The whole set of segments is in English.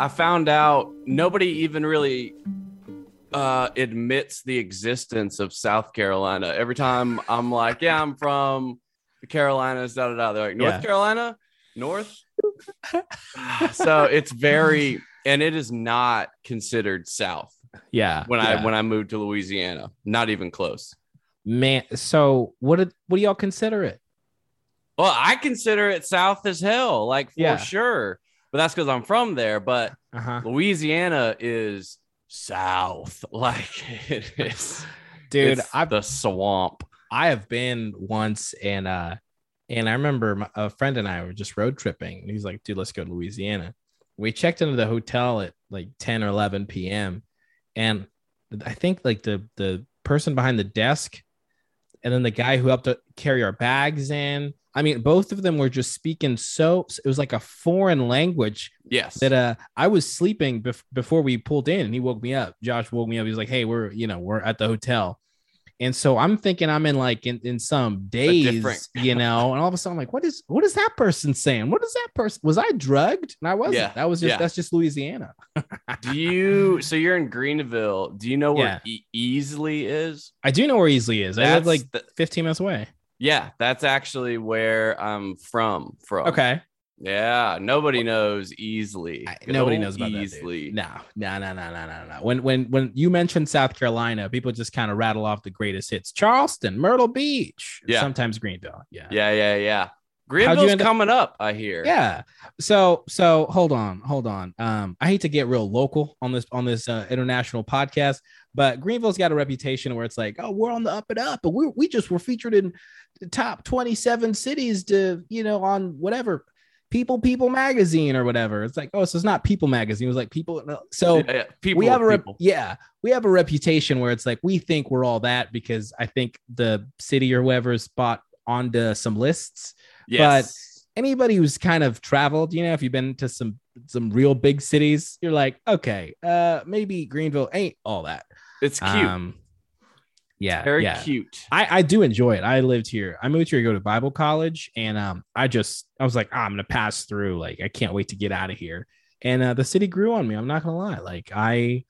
I found out nobody even really uh, admits the existence of South Carolina. Every time I'm like, yeah, I'm from the Carolinas, da da da. They're like, North Yeah. Carolina, North. so it's very, and it is not considered South Yeah. when yeah. I when I moved to Louisiana. Not even close. man, so what did what do y'all consider it? Well, I consider it South as hell, like for Yeah. sure. But that's because I'm from there. But Uh-huh. Louisiana is South, like it is. Dude, it's I've the swamp. I have been once and uh and I remember my, a friend and I were just road tripping. And he's like, dude, let's go to Louisiana. We checked into the hotel at like 10 or 11 p.m. And I think like the the person behind the desk and then the guy who helped to carry our bags in. I mean, both of them were just speaking so it was like a foreign language Yes. that uh I was sleeping bef- before we pulled in and he woke me up. Josh woke me up. He was like, "Hey, we're you know we're at the hotel," and so I'm thinking I'm in like in, in some days, you know, and all of a sudden I'm like, "What is what is that person saying? What is that person? Was I drugged?" And I wasn't. Yeah, That was just yeah. that's just Louisiana. Do you? So you're in Greenville. Do you know where Yeah. e- Easley is? I do know where Easley is. I live like the- 15 minutes away. Yeah, that's actually where I'm from. From Okay, Yeah, nobody knows Easley. I- nobody knows about Easley. that. dude. No, no, no, no, no, no, no. When when when you mention South Carolina, people just kind of rattle off the greatest hits: Charleston, Myrtle Beach, Yeah. sometimes Greenville. Yeah, Yeah, yeah, yeah. Greenville's coming up. I hear. Yeah. So so hold on, hold on. Um, I hate to get real local on this on this uh, international podcast, but Greenville's got a reputation where it's like, oh, we're on the up and up, but we we just were featured in the top twenty seven cities to you know on whatever People People magazine or whatever. It's like, oh, so it's not People magazine. It was like People. So Yeah, yeah. People, we have a rep- yeah we have a reputation where it's like we think we're all that because I think the city or whoever's bought onto some lists Yes. anybody who's kind of traveled, you know, if you've been to some some real big cities, you're like, okay, uh, maybe Greenville ain't all that. it's cute. Um, yeah, Very yeah. cute. I, I do enjoy it. I lived here. I moved here to go to Bible college, and um, I just I was like, "Ah, I'm gonna pass through. Like, I can't wait to get out of here. And uh, the city grew on me. I'm not gonna lie. Like, I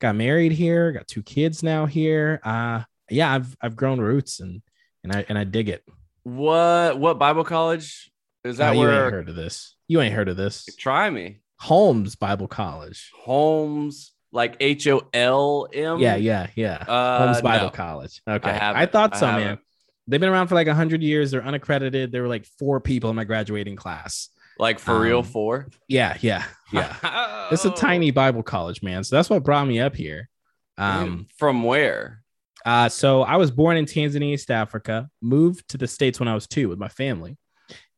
got married here, got two kids now here. Uh, yeah, I've I've grown roots, and and I and I dig it. What what Bible college is that? Oh, you ain't where heard of this? You ain't heard of this? try me Holmes Bible College. Holmes like H O L M. Yeah, yeah, yeah. Uh, Holmes Bible no. College. Okay, I, haven't. thought I so, man. They've been around for like hundred years. They're unaccredited. There were like four people in my graduating class. Like for real Um, four. Yeah, yeah, yeah. It's a Oh. tiny Bible college, man. So that's what brought me up here. Um, from where? Uh, so I was born in Tanzania, East Africa, moved to the States when I was two with my family,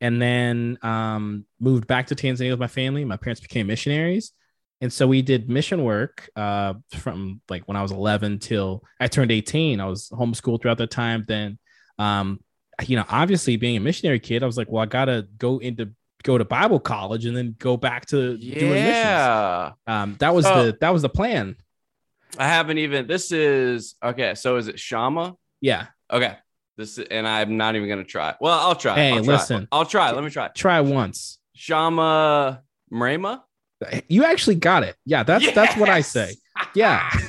and then um, moved back to Tanzania with my family. My parents became missionaries. And so we did mission work uh, from like when I was 11 till I turned 18. I was homeschooled throughout that time. Then, um, you know, obviously being a missionary kid, I was like, well, I got to go into go to Bible college and then go back to doing missions. Yeah. Um, that was the that was the plan. I haven't even this is okay. So is it Shama? Yeah. Okay. This and I'm not even gonna try. Well, I'll try. Hey, I'll try. listen. I'll try. Let me try. Try once. Shama Mrema. You actually got it. Yeah, that's that's what I say. Yeah.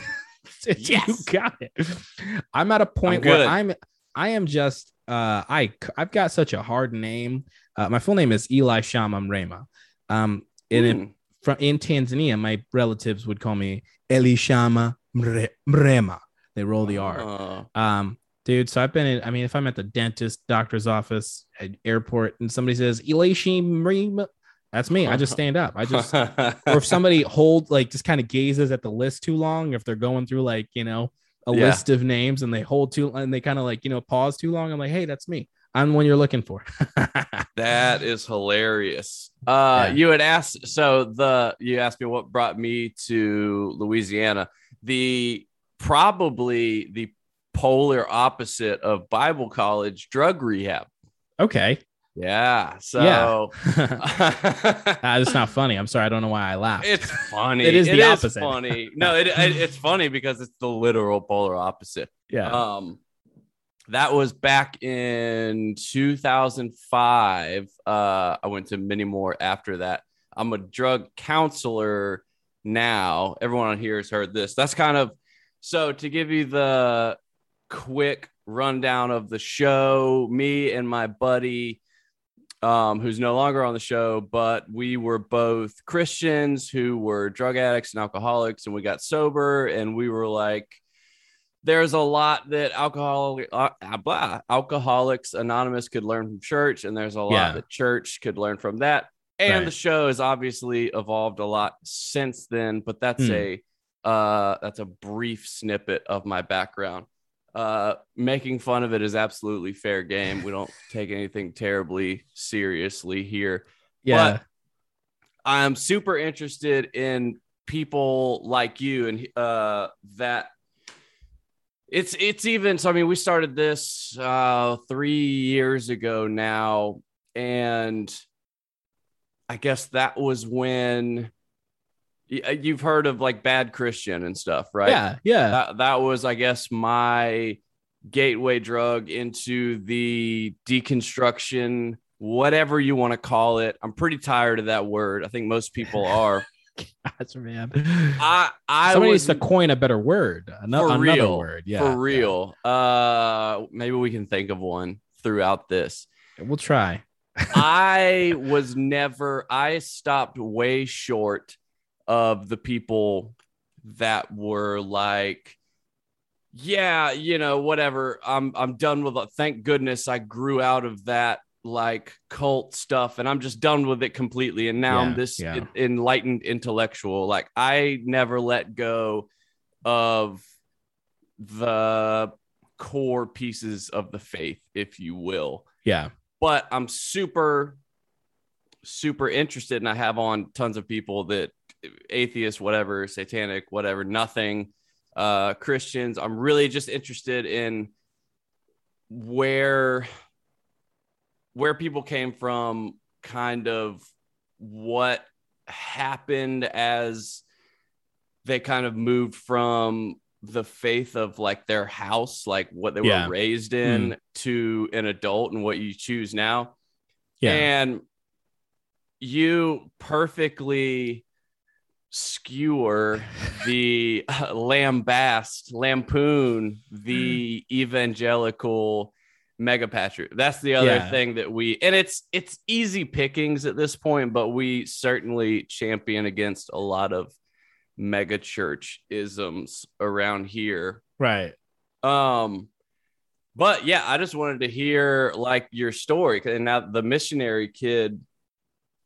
you got it. I'm at a point I'm where. I'm I am just uh I I've got such a hard name. Uh, my full name is Eli Shama Mrema. Um and in, Hmm. from in Tanzania, my relatives would call me Eli Shama Mre- Mrema. They roll the R. Oh. Um, dude, so I've been in, I mean, if I'm at the dentist, doctor's office, at airport, and somebody says Elishi Mrema, that's me. I just stand up. I just or if somebody hold like just kind of gazes at the list too long, if they're going through like you know a Yeah. list of names and they hold too and they kind of like you know pause too long, I'm like, hey, that's me. I'm the one you're looking for. That is hilarious. Uh, Yeah. you had asked, so the you asked me what brought me to Louisiana. The probably the polar opposite of Bible college, drug rehab. okay. Yeah. So Ah, that's not funny. I'm sorry. I don't know why I laughed. it's funny. It is the opposite. funny. No, it, it- it's funny because it's the literal polar opposite. yeah. Um, that was back in 2005. Uh, I went to many more after that. I'm a drug counselor now. Everyone on here has heard this. That's kind of so to give you the quick rundown of the show. Me and my buddy, um, who's no longer on the show, but we were both Christians who were drug addicts and alcoholics, and we got sober, and we were like, there's a lot that alcohol uh, blah, alcoholics anonymous could learn from church and there's a lot Yeah. that church could learn from that and Right. the show has obviously evolved a lot since then but that's Hmm. a uh that's a brief snippet of my background uh making fun of it is absolutely fair game we don't take anything terribly seriously here Yeah. I'm super interested in people like you and uh that it's it's even so I mean we started this uh 3 years ago now and I guess that was when you've heard of like bad Christian and stuff, right? Yeah. Yeah. That that was I guess my gateway drug into the deconstruction whatever you want to call it. I'm pretty tired of that word. I think most people are. Gosh, man. I I Somebody needs to coin a better word. Ano- for another real, word. Yeah. for real. Uh, maybe we can think of one throughout this. We'll try. I was never. I stopped way short of the people that were like, yeah, you know, whatever. I'm I'm done with it. Thank goodness I grew out of that like cult stuff and I'm just done with it completely. And now I'm this yeah. enlightened intellectual. Like I never let go of the core pieces of the faith, if you will Yeah. but I'm super, super interested, and I have on tons of people that atheist, whatever, satanic, whatever, nothing, uh, Christians. I'm really just interested in where where people came from, kind of what happened as they kind of moved from the faith of like their house, like what they Yeah. were raised in, to an adult and what you choose now. Yeah. And you perfectly skewer the uh, lambast, lampoon, the evangelical mega patriot. That's the other Yeah. thing that we and it's it's easy pickings at this point, but we certainly champion against a lot of mega church isms around here. right. Um, but yeah, I just wanted to hear like your story, and now the missionary kid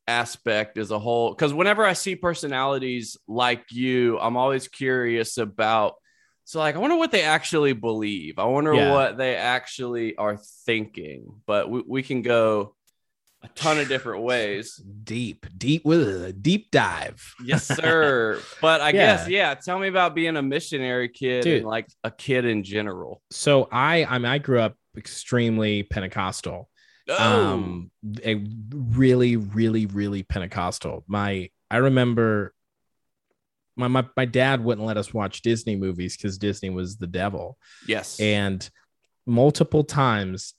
aspect as a whole. Because whenever I see personalities like you, I'm always curious about. So, like, I wonder what they actually believe. I wonder Yeah. what they actually are thinking. But we, we can go a ton of different ways. Deep, deep with a deep dive. Yes, sir. but I Yeah. guess, yeah. Tell me about being a missionary kid Dude. and like a kid in general. So I, I mean, I grew up extremely Pentecostal. Oh, um a really really really pentecostal my i remember my my, my dad wouldn't let us watch disney movies because disney was the devil yes. and multiple times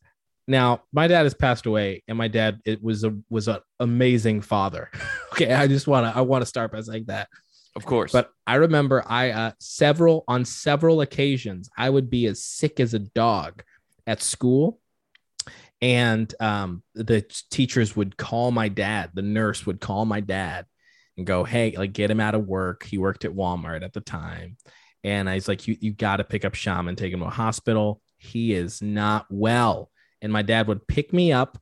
now my dad has passed away and my dad it was a was an amazing father okay i just want to i want to start by saying that Of course. but I remember I uh, several on several occasions I would be as sick as a dog at school, and um, the teachers would call my dad. The nurse would call my dad and go, "Hey, like get him out of work. He worked at Walmart at the time." And I was like, "You you got to pick up Shaman, take him to a hospital. He is not well." And my dad would pick me up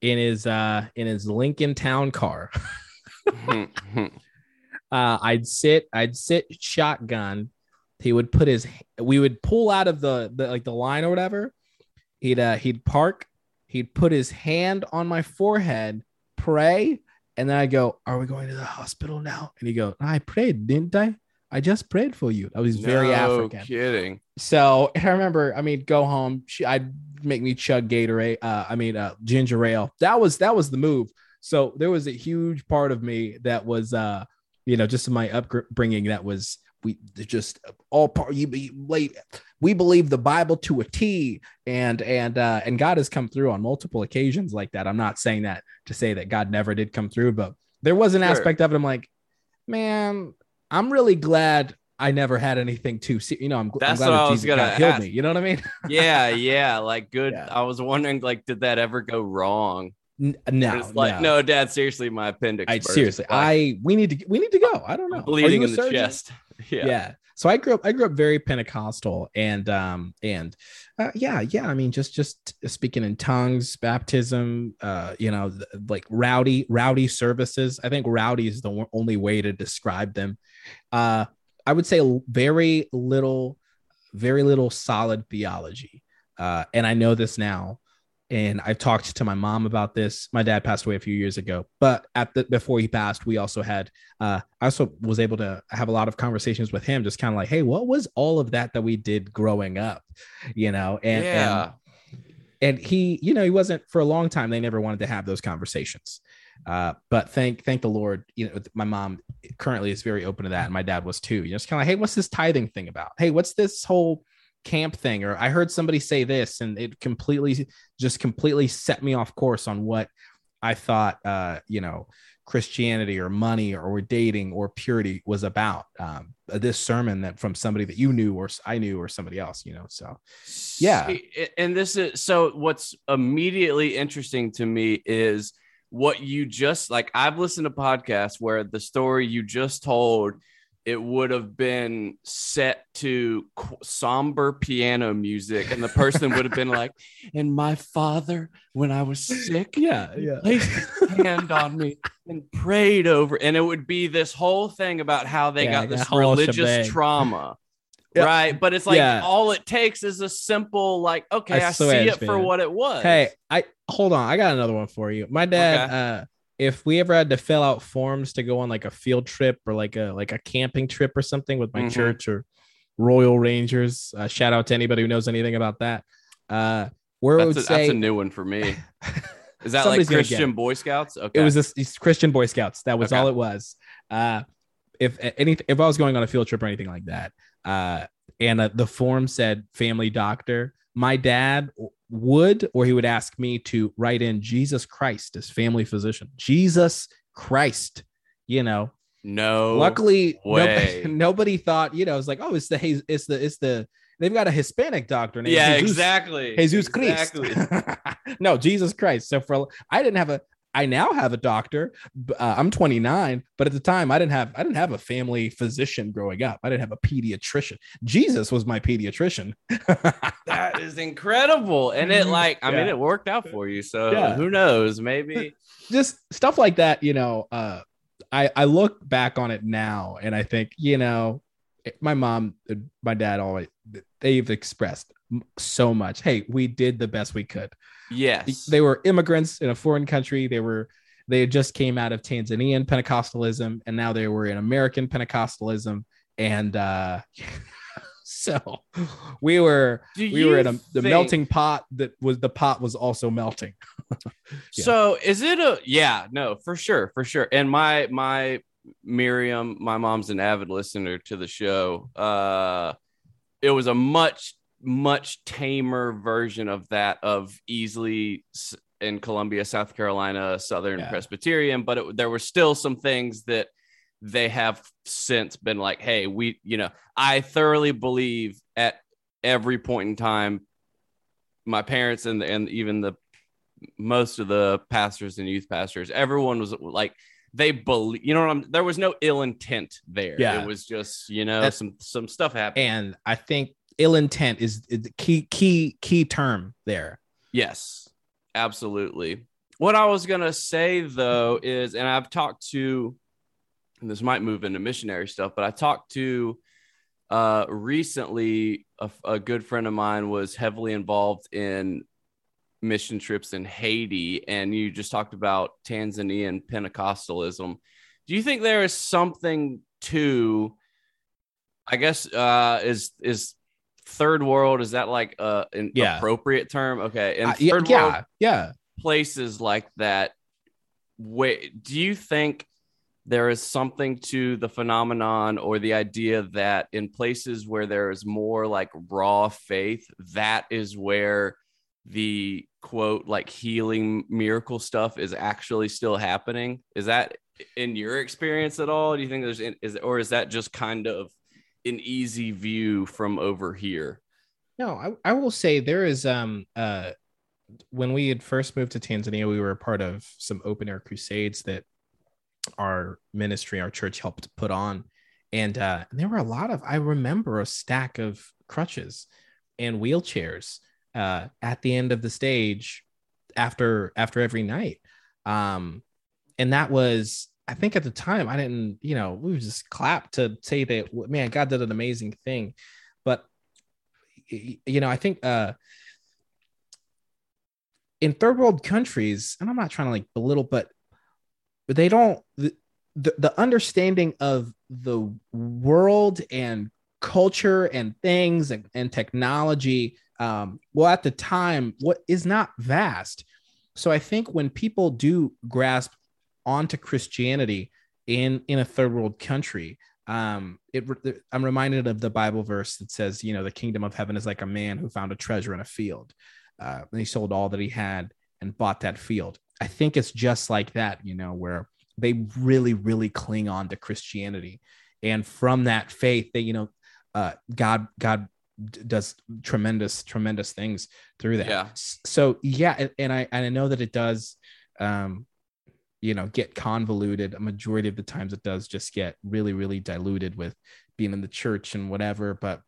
in his uh in his Lincoln Town car. uh, I'd sit, I'd sit shotgun. He would put his, we would pull out of the, the like the line or whatever. He'd uh, he'd park. He'd put his hand on my forehead, pray, and then I go, "Are we going to the hospital now?" And he go, "I prayed, didn't I? I just prayed for you." I was very African. no African. kidding. So I remember, I mean, go home. She, I'd make me chug Gatorade. Uh, I mean, uh, ginger ale. That was that was the move. So there was a huge part of me that was, uh, you know, just my upbringing that was we just all part. You be late. We believe the Bible to a T, and and uh, and God has come through on multiple occasions like that. I'm not saying that to say that God never did come through, but there was an Sure. aspect of it. I'm like, man, I'm really glad I never had anything too. Se- you know, I'm, gl- I'm That's glad what that I was Jesus gonna ask. me. You know what I mean? yeah, yeah, like good. Yeah. I was wondering, like, did that ever go wrong? N- no, like, no, Dad, seriously, my appendix. I burst. seriously, Like, I we need to we need to go. I don't know. I'm bleeding in the chest. Yeah. Yeah. So I grew up I grew up very Pentecostal and um and uh, yeah, yeah, I mean just just speaking in tongues, baptism, uh you know, like rowdy rowdy services. I think rowdy is the only way to describe them. Uh I would say very little very little solid theology. Uh and I know this now and I've talked to my mom about this. My dad passed away a few years ago, but at the before he passed, we also had uh, I also was able to have a lot of conversations with him, just kind of like, hey, what was all of that that we did growing up, you know? And yeah. and, and he, you know, he wasn't for a long time. They never wanted to have those conversations. Uh, but thank thank the Lord, you know, my mom currently is very open to that, and my dad was too. You know, it's kind of like, hey, what's this tithing thing about? Hey, what's this whole camp thing? Or I heard somebody say this, and it completely just completely set me off course on what I thought, uh, you know, Christianity or money or dating or purity was about. Um, this sermon that from somebody that you knew or I knew or somebody else, you know. So Yeah. And this is so what's immediately interesting to me is what you just like. I've listened to podcasts where the story you just told it would have been set to qu- somber piano music, and the person would have been like, "And my father, when I was sick, yeah, yeah. placed his hand on me and prayed over and it would be this whole thing about how they Yeah, got this religious shebang. trauma right but it's like Yeah. all it takes is a simple like okay I i, see it for what it was Hey, I hold on. I got another one for you. My dad, Okay. uh, if we ever had to fill out forms to go on like a field trip or like a like a camping trip or something with my Mhm. church or Royal Rangers, uh, shout out to anybody who knows anything about that. Uh, where that's would a, say that's a new one for me is that like christian boy scouts okay it was this Christian Boy Scouts. That was Okay. all it was. Uh, if anything, if I was going on a field trip or anything like that, uh, and uh, the form said family doctor, my dad would or he would ask me to write in Jesus Christ as family physician. Jesus Christ, you know. no Luckily, way. nobody, nobody thought, you know, it's like, oh, it's the it's the it's the they've got a Hispanic doctor named yeah Jesus- exactly Jesus exactly. Christ. no, Jesus Christ. So for I didn't have a I now have a doctor. Uh, I'm 29, but at the time I didn't have I didn't have a family physician growing up. I didn't have a pediatrician. Jesus was my pediatrician. that is incredible and it like i mean it worked out for you so Yeah. who knows maybe Just stuff like that, you know. Uh, I I look back on it now and I think, you know, my mom, my dad always they've expressed so much. Hey, we did the best we could. Yes they were immigrants in a foreign country. They were they had just came out of Tanzanian Pentecostalism and now they were in American Pentecostalism. And uh so we were Do we were in a, the think- melting pot that was the pot was also melting. Yeah. So is it a yeah, no, for sure, for sure. And my my Miriam, my mom's an avid listener to the show. Uh it was a much much tamer version of that of Easley in Columbia, South Carolina, Southern Yeah. Presbyterian, but it, there were still some things that they have since been like, hey, we, you know, I thoroughly believe at every point in time, my parents and and even the most of the pastors and youth pastors, everyone was like they believe. You know what I'm? There was no ill intent there. Yeah. it was just you know That- some some stuff happened. And I think ill intent is, the key key key term there. Yes, absolutely. What I was gonna say though is, and I've talked to, this might move into missionary stuff, but I talked to uh recently a, a good friend of mine was heavily involved in mission trips in Haiti, and you just talked about Tanzanian Pentecostalism. Do you think there is something to, I guess, uh, is is third world? Is that like uh, an Yeah. appropriate term? Okay, and Uh, yeah, third world yeah, yeah. places like that. Wait, do you think there is something to the phenomenon or the idea that in places where there is more like raw faith, that is where the quote like healing miracle stuff is actually still happening? Is that in your experience at all? Do you think there's is or is that just kind of an easy view from over here? No, I, I will say there is um uh when we had first moved to Tanzania, we were a part of some open air crusades that our ministry, our church helped put on. And uh there were a lot of I remember a stack of crutches and wheelchairs uh at the end of the stage after after every night. Um and that was I think at the time I didn't, you know, we just clapped to say that man, God did an amazing thing. But you know, I think uh in third world countries, and I'm not trying to like belittle, but they don't the, the, the understanding of the world and culture and things and, and technology um well at the time what is not vast so i think when people do grasp onto christianity in in a third world country. Um it i'm reminded of the bible verse that says you know the kingdom of heaven is like a man who found a treasure in a field uh, and he sold all that he had and bought that field. I think it's just like that you know where they really really cling on to christianity. And from that faith they you know uh god god does tremendous tremendous things through that. Yeah. so yeah and, and i and i know that it does um you know get convoluted a majority of the times it does just get really really diluted with being in the church and whatever but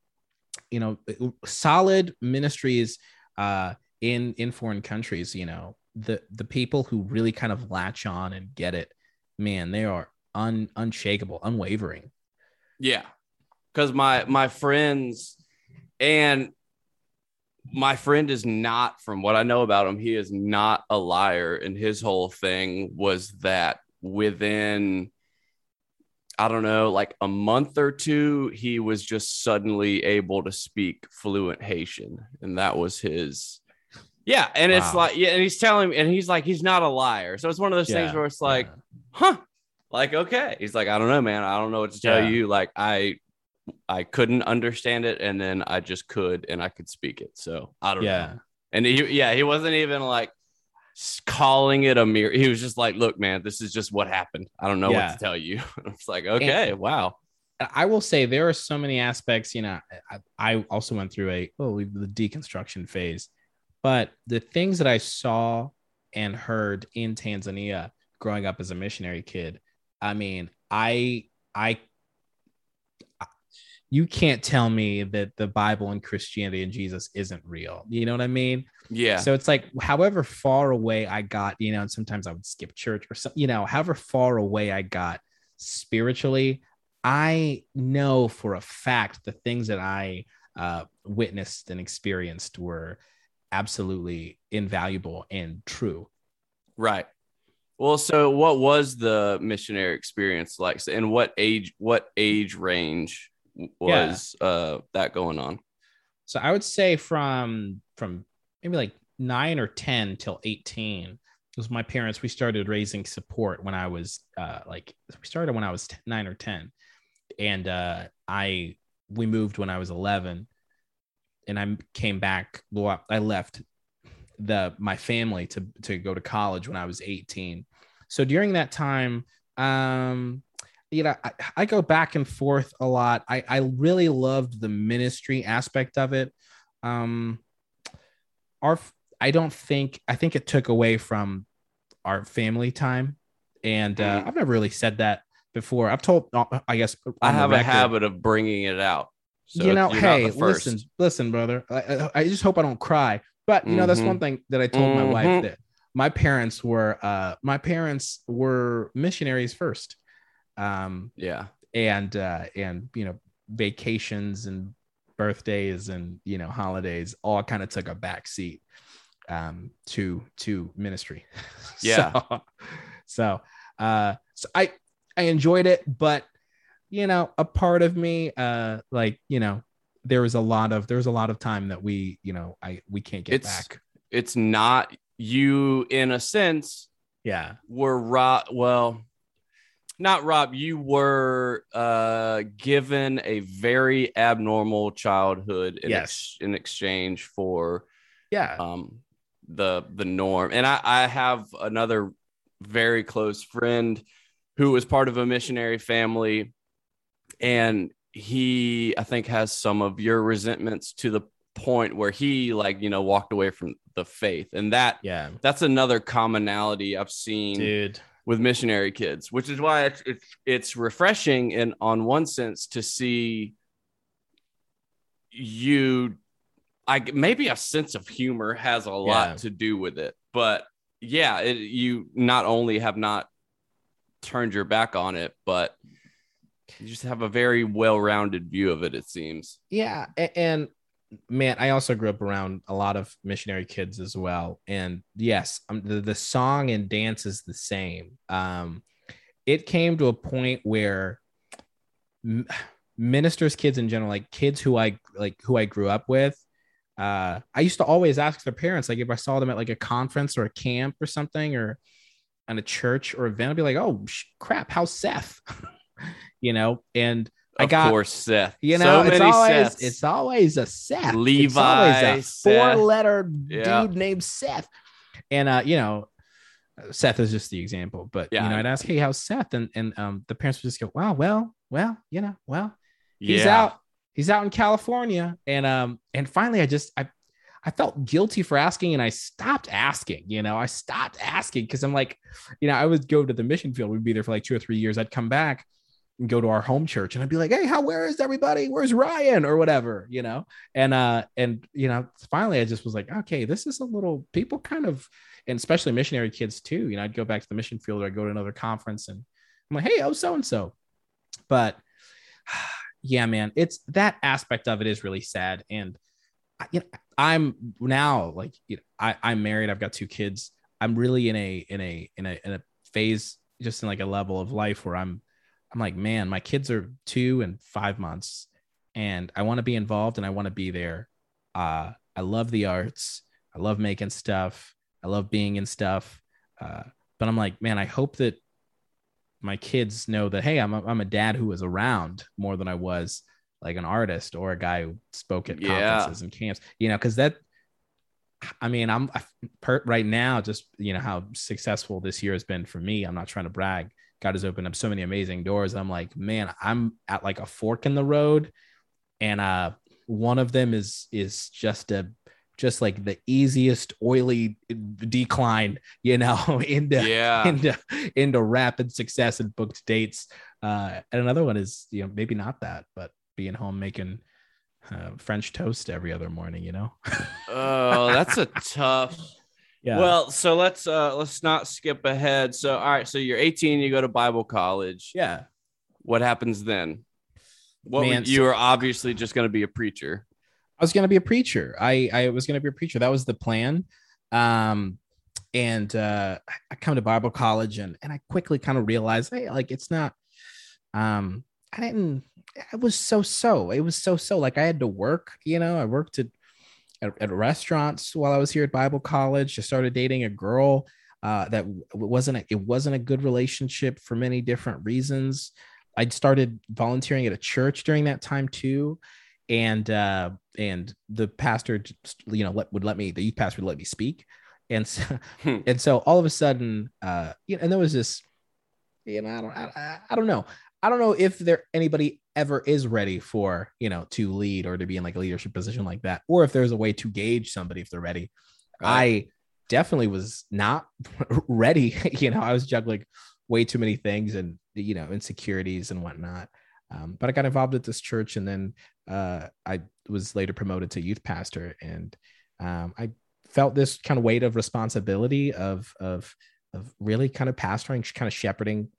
you know solid ministries uh in in foreign countries you know the the people who really kind of latch on and get it man they are un unshakable unwavering Yeah. Cause my my friends and my friend is not from what I know about him, he is not a liar. And his whole thing was that within I don't know, like a month or two, he was just suddenly able to speak fluent Haitian. And that was his yeah. And it's like, yeah, and he's telling me, and he's like, he's not a liar. So it's one of those things where it's like, yeah. huh like okay he's like i don't know man i don't know what to tell Yeah. you like i i couldn't understand it and then i just could and i could speak it. So i don't yeah. know. And he yeah he wasn't even like calling it a mirror he was just like look man this is just what happened. I don't know Yeah. what to tell you. It's like okay wow. I will say there are so many aspects. You know, I, I also went through a oh the deconstruction phase, but the things that I saw and heard in Tanzania growing up as a missionary kid, I mean, I I you can't tell me that the Bible and Christianity and Jesus isn't real. You know what I mean? yeah So it's like, however far away I got, you know, and sometimes I would skip church or something, you know, however far away I got spiritually, I know for a fact the things that I uh, witnessed and experienced were absolutely invaluable and true. right well so what was the missionary experience like So, and what age what age range was uh that going on So I would say from from maybe like nine or ten till eighteen. Because my parents, we started raising support when I was uh, like we started when I was 10, nine or ten, and uh, I we moved when I was eleven, and I came back. Well, I left the my family to to go to college when I was eighteen. So during that time, um, you know, I, I go back and forth a lot. I, I really loved the ministry aspect of it. Um, our, I don't think, I think it took away from our family time. And uh, Mhm. I've never really said that before. I've told, uh, I guess, i have a habit of bringing it out so you know, hey, listen, listen, brother. I, I, just hope I don't cry. But you know, that's Mhm. one thing that I told my Mhm. wife that my parents were, uh, my parents were missionaries first. Um, yeah. and uh and you know vacations and birthdays and you know holidays all kind of took a back seat um to to ministry. Yeah. so, so uh so i i enjoyed it but you know a part of me uh like you know there was a lot of there was a lot of time that we you know i we can't get It's- back. it's not you in a sense yeah. were rob well not rob you were uh given a very abnormal childhood in, ex- in exchange for yeah. um the the norm. And i i have another very close friend who was part of a missionary family and he i think has some of your resentments to the point where he like you know walked away from the faith. And that Yeah, that's another commonality i've seen dude. With missionary kids which is why it's it's, it's refreshing in on one sense to see you i maybe a sense of humor has a lot Yeah. to do with it but yeah it, you not only have not turned your back on it but you just have a very well-rounded view of it it seems Yeah, and man, I also grew up around a lot of missionary kids as well. And yes, um, the the song and dance is the same. Um, it came to a point where ministers, kids in general, like kids who I like who I grew up with. Uh, I used to always ask their parents, like if I saw them at like a conference or a camp or something, or on a church or event, I'd be like, "Oh sh- crap, how's Seth?" you know, and I of got- course seth you So know, it's many always Seths. it's always a Seth. Levi, it's always a four-letter Yeah. dude named Seth. And uh, you know, Seth is just the example, but Yeah. you know, I'd ask, "Hey, how's Seth?" And and um, the parents would just go, "Wow, well, well, you know, well, he's Yeah. out, he's out in California." And um, and finally, I just I I felt guilty for asking, and I stopped asking. You know, I stopped asking because I'm like, you know, I would go to the mission field. We'd be there for like two or three years. I'd come back and go to our home church and I'd be like, Hey, how, where is everybody? Where's Ryan or whatever, you know? And, uh, and, you know, finally I just was like, okay, this is a little people kind of, and especially missionary kids too, you know, I'd go back to the mission field or I'd go to another conference and I'm like, Hey, oh, so-and-so, but yeah, man, it's that aspect of it is really sad. And you know, I'm now like, you know, I, I'm married. I've got two kids. I'm really in a, in a, in a, in a phase, just in like a level of life where I'm, I'm like, man, my kids are two and five months, and I want to be involved and I want to be there. Uh, I love the arts. I love making stuff. I love being in stuff. Uh, but I'm like, man, I hope that my kids know that, hey, I'm a, I'm a dad who was around more than I was like an artist or a guy who spoke at Yeah. conferences and camps, you know, because that, I mean, I'm I, per, right now, just, you know, how successful this year has been for me. I'm not trying to brag. God has opened up so many amazing doors. I'm like, man, I'm at like a fork in the road, and uh, one of them is is just a just like the easiest oily decline, you know, into yeah into into rapid success and booked dates. Uh, and another one is you know maybe not that, but being home making uh, French toast every other morning, you know. oh that's a tough yeah. Well, so let's uh let's not skip ahead. So all right, so you're 18, you go to Bible college. yeah. What happens then? What Man, you so- are obviously just going to be a preacher. I was gonna be a preacher. I I was gonna be a preacher. That was the plan. Um, and uh, I- I come to Bible college and and I quickly kind of realized, hey, like it's not. Um, I didn't. It was so so. It was so so. Like I had to work. You know, I worked at at, at restaurants while I was here at Bible college. I started dating a girl uh, that wasn't a, it wasn't a good relationship for many different reasons. I'd started volunteering at a church during that time too, and uh, and the pastor, just, you know, let, would let me the youth pastor would let me speak, and so, Hmm. and so all of a sudden, uh, you know, and there was this, you know, I don't, I, I- I don't know, I don't know if there anybody ever is ready for you know to lead or to be in like a leadership position like that, or if there's a way to gauge somebody if they're ready. I definitely was not ready. you know, I was juggling way too many things and you know insecurities and whatnot. Um, but I got involved at this church, and then uh, I was later promoted to youth pastor, and um, I felt this kind of weight of responsibility of of of really kind of pastoring, kind of shepherding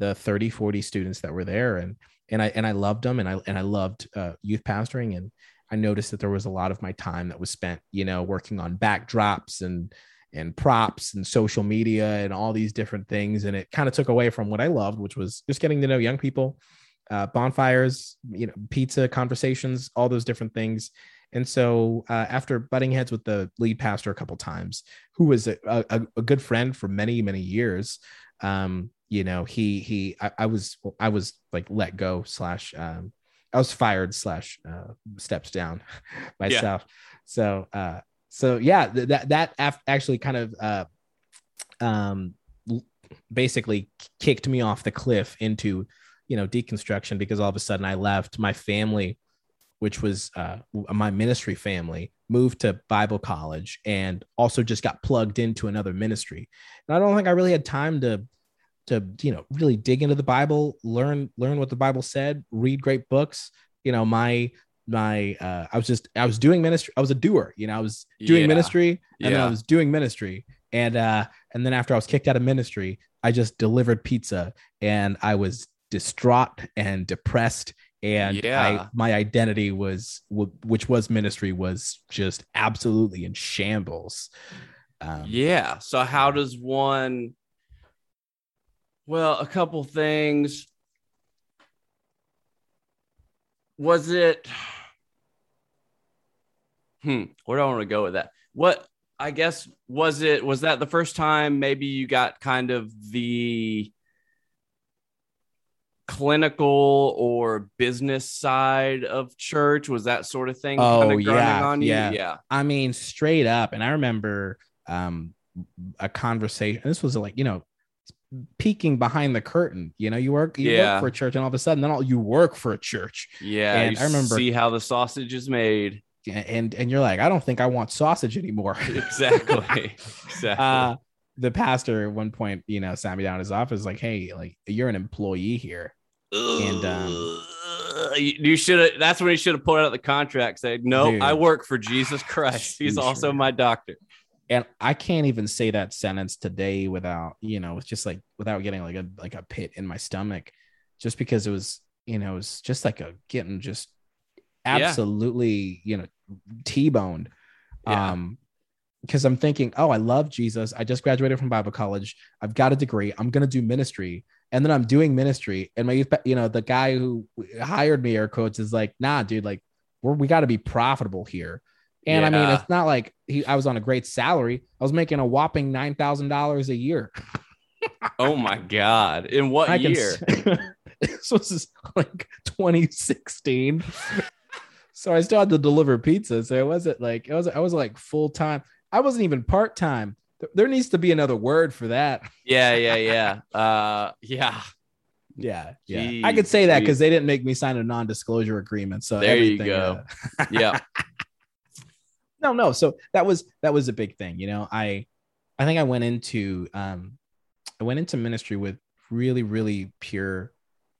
the 30, 40 students that were there, and and I and I loved them, and I and I loved uh, youth pastoring, and I noticed that there was a lot of my time that was spent, you know, working on backdrops and and props and social media and all these different things, and it kind of took away from what I loved, which was just getting to know young people, uh, bonfires, you know, pizza conversations, all those different things. And so, uh, after butting heads with the lead pastor a couple times, who was a, a, a good friend for many many years, um, you know, he he I, I was I was like let go slash um, I was fired slash uh, steps down myself. So uh, so yeah, th- that that af- actually kind of uh, um basically kicked me off the cliff into you know deconstruction because all of a sudden I left my family, which was uh, my ministry family, moved to Bible college and also just got plugged into another ministry. And I don't think I really had time to to you know really dig into the Bible, learn learn what the Bible said, read great books. You know my my uh, I was just I was doing ministry. I was a doer. You know I was doing Yeah. ministry and then Yeah. I was doing ministry and uh and then after I was kicked out of ministry, I just delivered pizza and I was distraught and depressed and Yeah. I my identity was which was ministry was just absolutely in shambles. Um, Yeah. So how does one? Well, a couple things. Was it? Hmm. Where do I want to go with that? What I guess was it? Was that the first time maybe you got kind of the clinical or business side of church? Was that sort of thing Oh, kind of yeah, on you? yeah. Yeah. I mean, straight up. And I remember um, a conversation. This was like, you know, peeking behind the curtain. You know, you work, you Yeah. work for a church, and all of a sudden, then all you work for a church, Yeah. And I remember- see how the sausage is made. and and you're like, I don't think I want sausage anymore. Exactly. exactly. uh, the pastor at one point, you know, sat me down in his office, like, hey, like you're an employee here. and, um, you, should have. That's when you should have put out the contract. Say, no, Dude. I work for Jesus Christ. He's also sure. my doctor. And I can't even say that sentence today without, you know, it's just like without getting like a like a pit in my stomach, just because it was, you know, it was just like a getting just Yeah. absolutely, you know, T-boned. Yeah. Um, because I'm thinking, oh, I love Jesus. I just graduated from Bible college. I've got a degree. I'm gonna do ministry, and then I'm doing ministry. And my, youth you know, the guy who hired me, air quotes, is like, nah, dude, like, we're, we got to be profitable here. And I mean, it's not like he, I was on a great salary. I was making a whopping nine thousand dollars a year. Oh my God! In what I can year? s- this was like 2016. so I still had to deliver pizza. So it wasn't like it was. I was like full time. I wasn't even part time. There needs to be another word for that. yeah, yeah, yeah. Uh, yeah. Yeah, yeah. I could say that because they didn't make me sign a non-disclosure agreement. So There you everything, go. uh, Yeah. No no. So that was that was a big thing you know? I i think i went into um i went into ministry with really really pure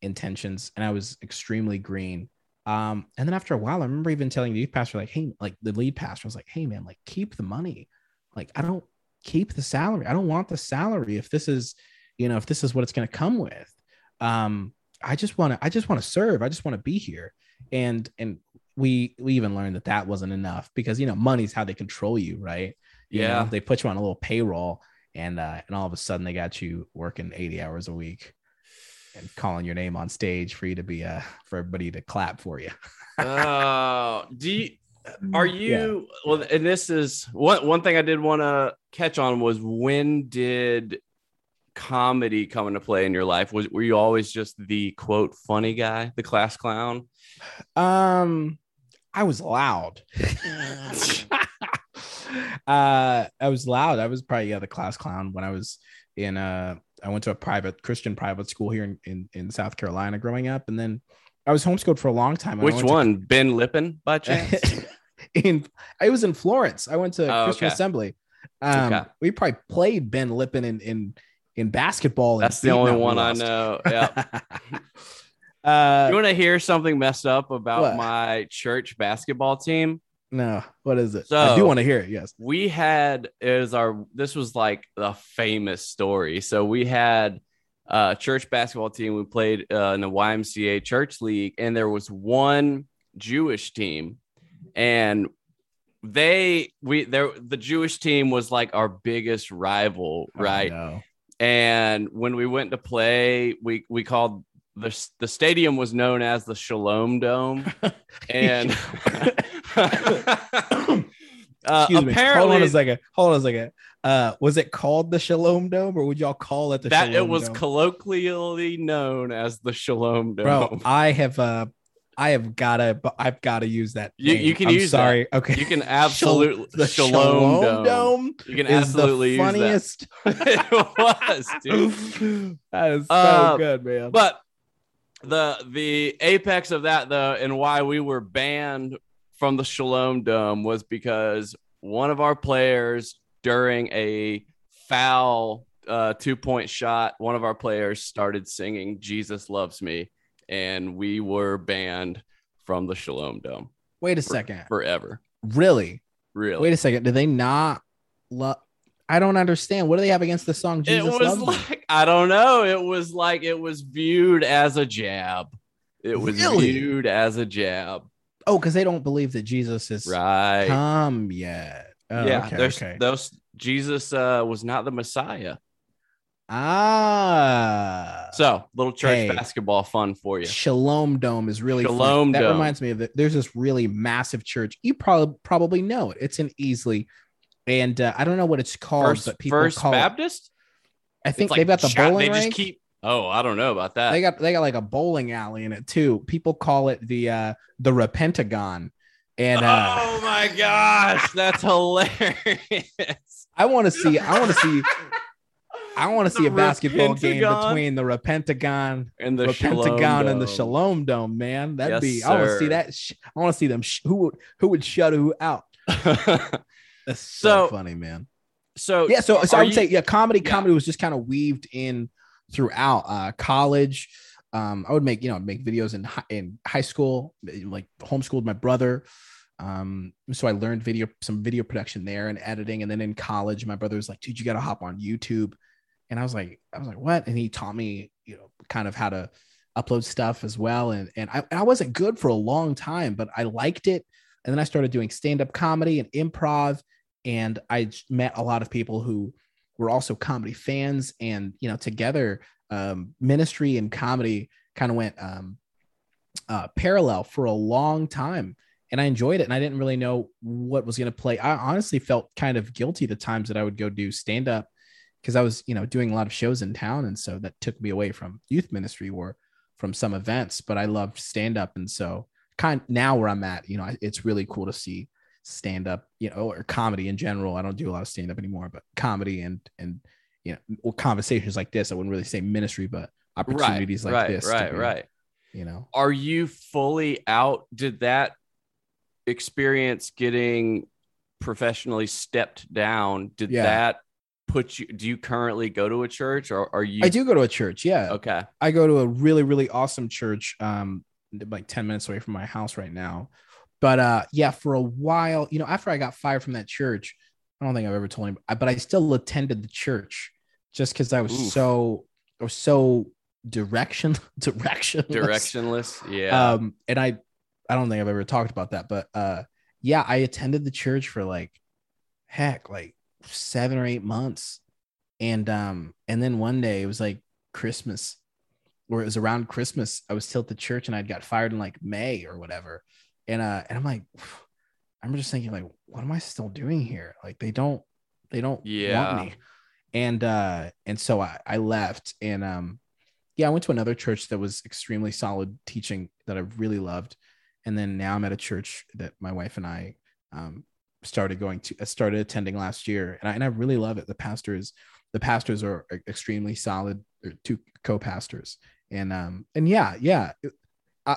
intentions and i was extremely green. Um and then after a while i remember even telling the youth pastor like hey like the lead pastor was like hey man like keep the money. Like i don't keep the salary. I don't want the salary if this is you know if this is what it's going to come with. Um i just want to i just want to serve. I just want to be here. And and we we even learned that that wasn't enough because you know money's how they control you right You know, Yeah. they put you on a little payroll and uh and all of a sudden they got you working 80 hours a week and calling your name on stage for you to be uh for everybody to clap for you Oh, do you, are you well? And this is one one thing I did want to catch on was when did comedy come into play in your life? Was were you always just the quote funny guy, the class clown? um i was loud uh i was loud i was probably yeah the class clown when i was in uh i went to a private christian private school here in in, in south carolina growing up and then i was homeschooled for a long time Which went to- one? Ben Lippen by chance? in I was in Florence. I went to Oh, Christian okay. Assembly. Um, Okay. we probably played Ben Lippen in in in basketball. That's the only Mount one I know. Yeah. Uh, you want to hear something messed up about What? my church basketball team? no, what is it? So I do want to hear it. Yes. we had is our this was like a famous story so we had a church basketball team we played uh, in the ymca church league and there was one jewish team and they we there the jewish team was like our biggest rival Oh, right no. and when we went to play we we called the, the stadium was known as the shalom dome and uh, Excuse me. Hold on a second. Hold on a second. Uh, was it called the Shalom Dome, or would y'all call it the that it was Dome? colloquially known as the Shalom Dome. Bro, I have uh I have gotta, but I've gotta use that. You- you can I'm use that. sorry. Okay, You can absolutely the Shalom, Shalom, Dome. Dome, You can absolutely the use funniest. that. it was, dude. that is so Uh, good, man. But the the apex of that though, and why we were banned from the Shalom Dome was because one of our players during a foul uh, two point shot, one of our players started singing "Jesus Loves Me," and we were banned from the Shalom Dome Wait a second. forever. Really? Really, Wait a second. Did they not love? I don't understand. What do they have against the song it Jesus was Loves Me? like I don't know. It was like it was viewed as a jab. It was Really? viewed as a jab. Oh, because they don't believe that Jesus is Right. come yet. Oh, yeah. okay, there's okay. those Jesus uh, was not the Messiah. Ah, So little church Hey. basketball fun for you. Shalom Dome is really fun. Shalom That reminds me of it. There's this really massive church. You probably probably know it. It's in Easley, and uh, I don't know what it's called, First, but people First call it. Baptist. I think like they've got the shot- bowling They just keep. Oh, I don't know about that. they got they got like a bowling alley in it too. People call it the uh the Repentagon, and uh, oh my gosh, that's hilarious. I want to see. I want to see. I want to see a basketball game between the Repentagon, And the Repentagon Shalom and the Shalom Dome. Man, that'd Yes, be. I want to see that. Sh- I want to see them. Sh- who would who would shut who out? That's so, So- funny, man. so Yeah. So, so I would you- say, yeah, comedy. Yeah. Comedy was just kind of weaved in throughout uh, college. Um, I would make you know make videos in hi- in high school, like homeschooled my brother. Um, so I learned video some video production there and editing, and then in college, my brother was like, "Dude, you got to hop on YouTube," and I was like, "I was like, what?" And he taught me, you know, kind of how to upload stuff as well. And and I, I wasn't good for a long time, but I liked it. And then I started doing stand up comedy and improv, and I met a lot of people who were also comedy fans, and you know, together, um, ministry and comedy kind of went um, uh, parallel for a long time. And I enjoyed it, and I didn't really know what was going to play. I honestly felt kind of guilty the times that I would go do stand up because I was, you know, doing a lot of shows in town, and so that took me away from youth ministry or from some events. But I loved stand up, and so kind now where I'm at, you know, it's really cool to see stand up, you know, or comedy in general. I don't do a lot of stand up anymore, but comedy and and you know, conversations like this. I wouldn't really say ministry, but opportunities right, like right, this. right, be, right. You know, Are you fully out? Did that experience getting professionally stepped down? Did Yeah. that put you? Do you currently go to a church, or are you? I do go to a church. Yeah, Okay. I go to a really, really awesome church, um, like 10 minutes away from my house right now. But uh, yeah, for a while, you know, after I got fired from that church, I don't think I've ever told him, but I still attended the church just because I was Oof. so, I was so direction, direction, Directionless. Yeah. Um, and I, I don't think I've ever talked about that, but uh, yeah, I attended the church for like, heck, like seven or eight months, and um, and then one day it was like Christmas, or it was around Christmas. I was still at the church, and I'd got fired in like May or whatever, and uh, and I'm like, I'm just thinking like, what am I still doing here? Like they don't, they don't Yeah. want me, and uh, and so I I left, and um, yeah, I went to another church that was extremely solid teaching that I really loved. And then now I'm at a church that my wife and I um, started going to, uh, started attending last year. And I, and I really love it. The pastors, the pastors are e- extremely solid, They're two co-pastors. And, um, and yeah, yeah, I,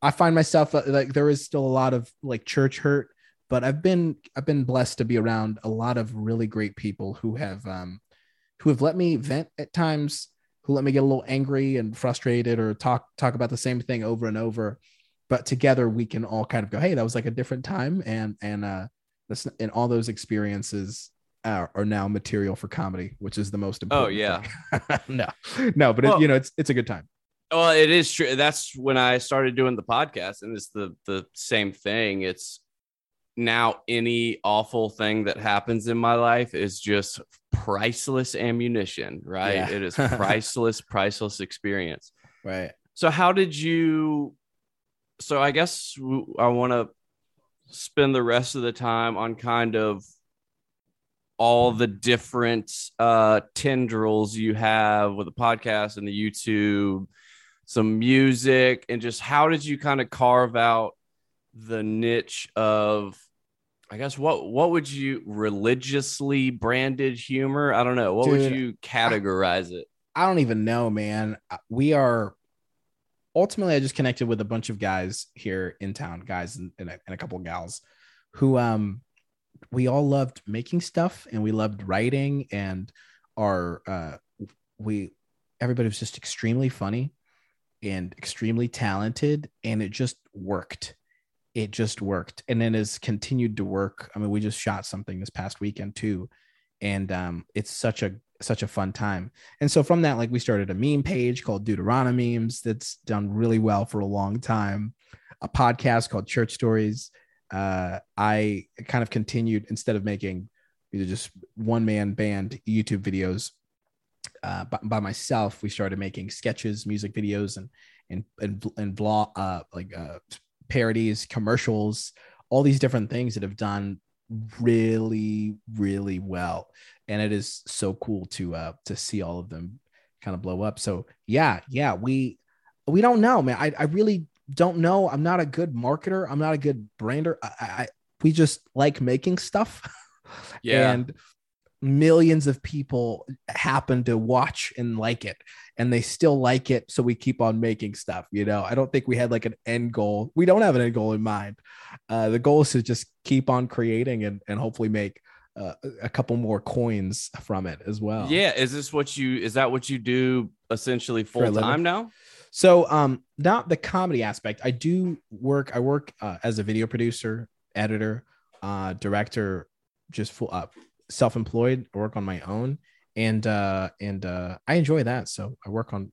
I find myself uh, like there is still a lot of like church hurt, but I've been, I've been blessed to be around a lot of really great people who have, um, who have let me vent at times, who let me get a little angry and frustrated or talk talk about the same thing over and over. But together we can all kind of go hey that was like a different time. And and uh and all those experiences are, are now material for comedy which is the most oh, important Oh, yeah. no no but Well- it, you know it's it's a good time Well, it is true. That's when I started doing the podcast, and it's the the same thing. It's now any awful thing that happens in my life is just priceless ammunition, right? Yeah. It is priceless, priceless experience. right So, how did you? So, I guess I want to spend the rest of the time on kind of all the different uh tendrils you have with the podcast and the YouTube some music, and just how did you kind of carve out the niche of I guess what what would you religiously branded humor? I don't know. What would you categorize it? I don't even know, man. Uh, We are ultimately. I just connected with a bunch of guys here in town, guys and, and, a, and a couple of gals, who um we all loved making stuff and we loved writing and our uh we everybody was just extremely funny and extremely talented and it just worked. It just worked. And then has continued to work. I mean we just shot something this past weekend too. And um it's such a such a fun time. And so from that like we started a meme page called deuteronomy memes that's done really well for a long time. A podcast called church stories uh i kind of continued instead of making either just one man band youtube videos uh, by, by myself, we started making sketches, music videos, and and and and blog uh, like uh, parodies, commercials, all these different things that have done really, really well, and it is so cool to uh, to see all of them kind of blow up. So yeah, yeah, we we don't know, man. I I really don't know. I'm not a good marketer. I'm not a good brander. I, I we just like making stuff. Yeah. and millions of people happen to watch and like it and they still like it so we keep on making stuff you know i don't think we had like an end goal we don't have an end goal in mind uh, the goal is to just keep on creating and, and hopefully make uh, a couple more coins from it as well Yeah, is this what you is that what you do essentially full time now? So um not the comedy aspect. I do work I work uh, as a video producer, editor, uh director, just full up self-employed, I work on my own and uh and uh I enjoy that. So I work on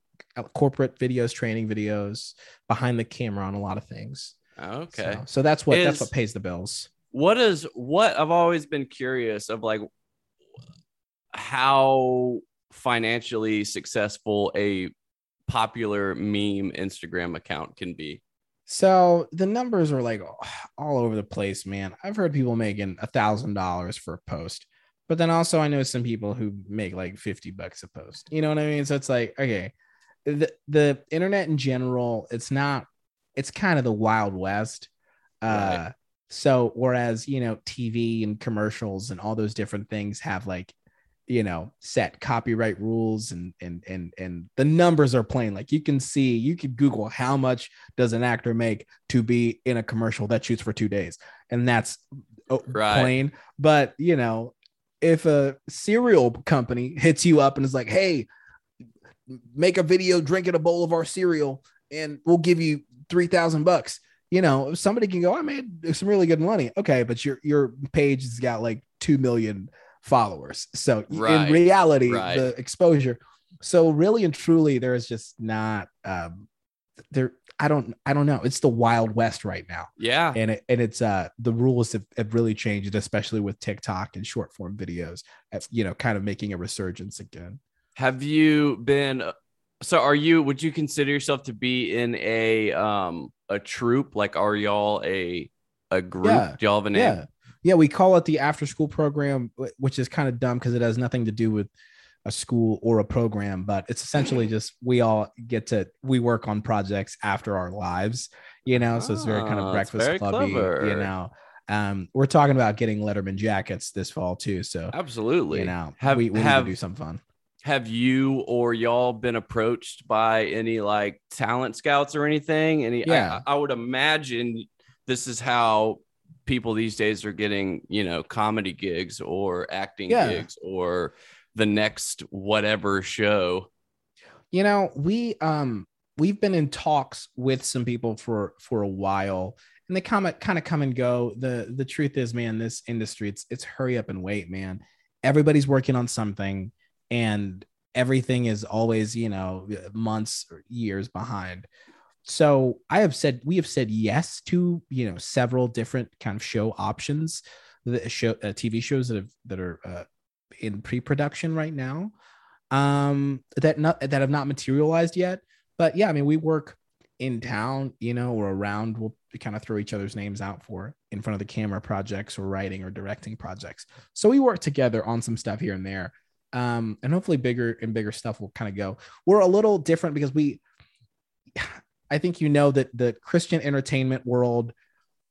corporate videos, training videos, behind the camera on a lot of things. Okay. So, so that's what that's what pays the bills. what is what I've always been curious of like how financially successful a popular meme Instagram account can be. So the numbers are like all over the place, man. I've heard people making a thousand dollars for a post, but then also I know some people who make like 50 bucks a post. You know what I mean? So it's like, okay, the, the internet in general, it's not, it's kind of the wild west. Uh, Right. so whereas, you know, TV and commercials and all those different things have like, you know, set copyright rules and, and, and, and the numbers are plain. Like you can see, you could Google how much does an actor make to be in a commercial that shoots for two days and that's uh, Right. plain but you know if a cereal company hits you up and is like hey make a video drinking a bowl of our cereal and we'll give you 3000 bucks you know somebody can go i made some really good money okay but your your page has got like 2 million followers so Right. in reality Right. the exposure so really and truly there is just not um there i don't i don't know it's the wild west right now Yeah. and it, and it's uh the rules have, have really changed especially with tiktok and short form videos uh, you know kind of making a resurgence again Have you been so are you would you consider yourself to be in a um a troop? Like are y'all a a group? Yeah. Do y'all have a name? yeah yeah we call it the after school program which is kind of dumb because it has nothing to do with a school or a program but it's essentially just we all get to we work on projects after our lives you know so it's very kind Ah, of breakfast very clubby clever. you know um we're talking about getting letterman jackets this fall too so Absolutely. you know have we, we have need to do something fun have you or y'all been approached by any like talent scouts or anything? Any Yeah. I, I would imagine this is how people these days are getting, you know, comedy gigs or acting Yeah. gigs or the next whatever show. you know we um we've been in talks with some people for for a while and they come kind of come and go the the truth is man this industry it's it's hurry up and wait man everybody's working on something and everything is always you know months or years behind so i have said we have said yes to you know several different kind of show options the show uh, tv shows that have that are uh, in pre-production right now um that not that have not materialized yet. But yeah i mean we work in town you know or around we'll kind of throw each other's names out for in front of the camera projects or writing or directing projects. So we work together on some stuff here and there um and hopefully bigger and bigger stuff will kind of go. We're a little different because we I think you know that the Christian entertainment world,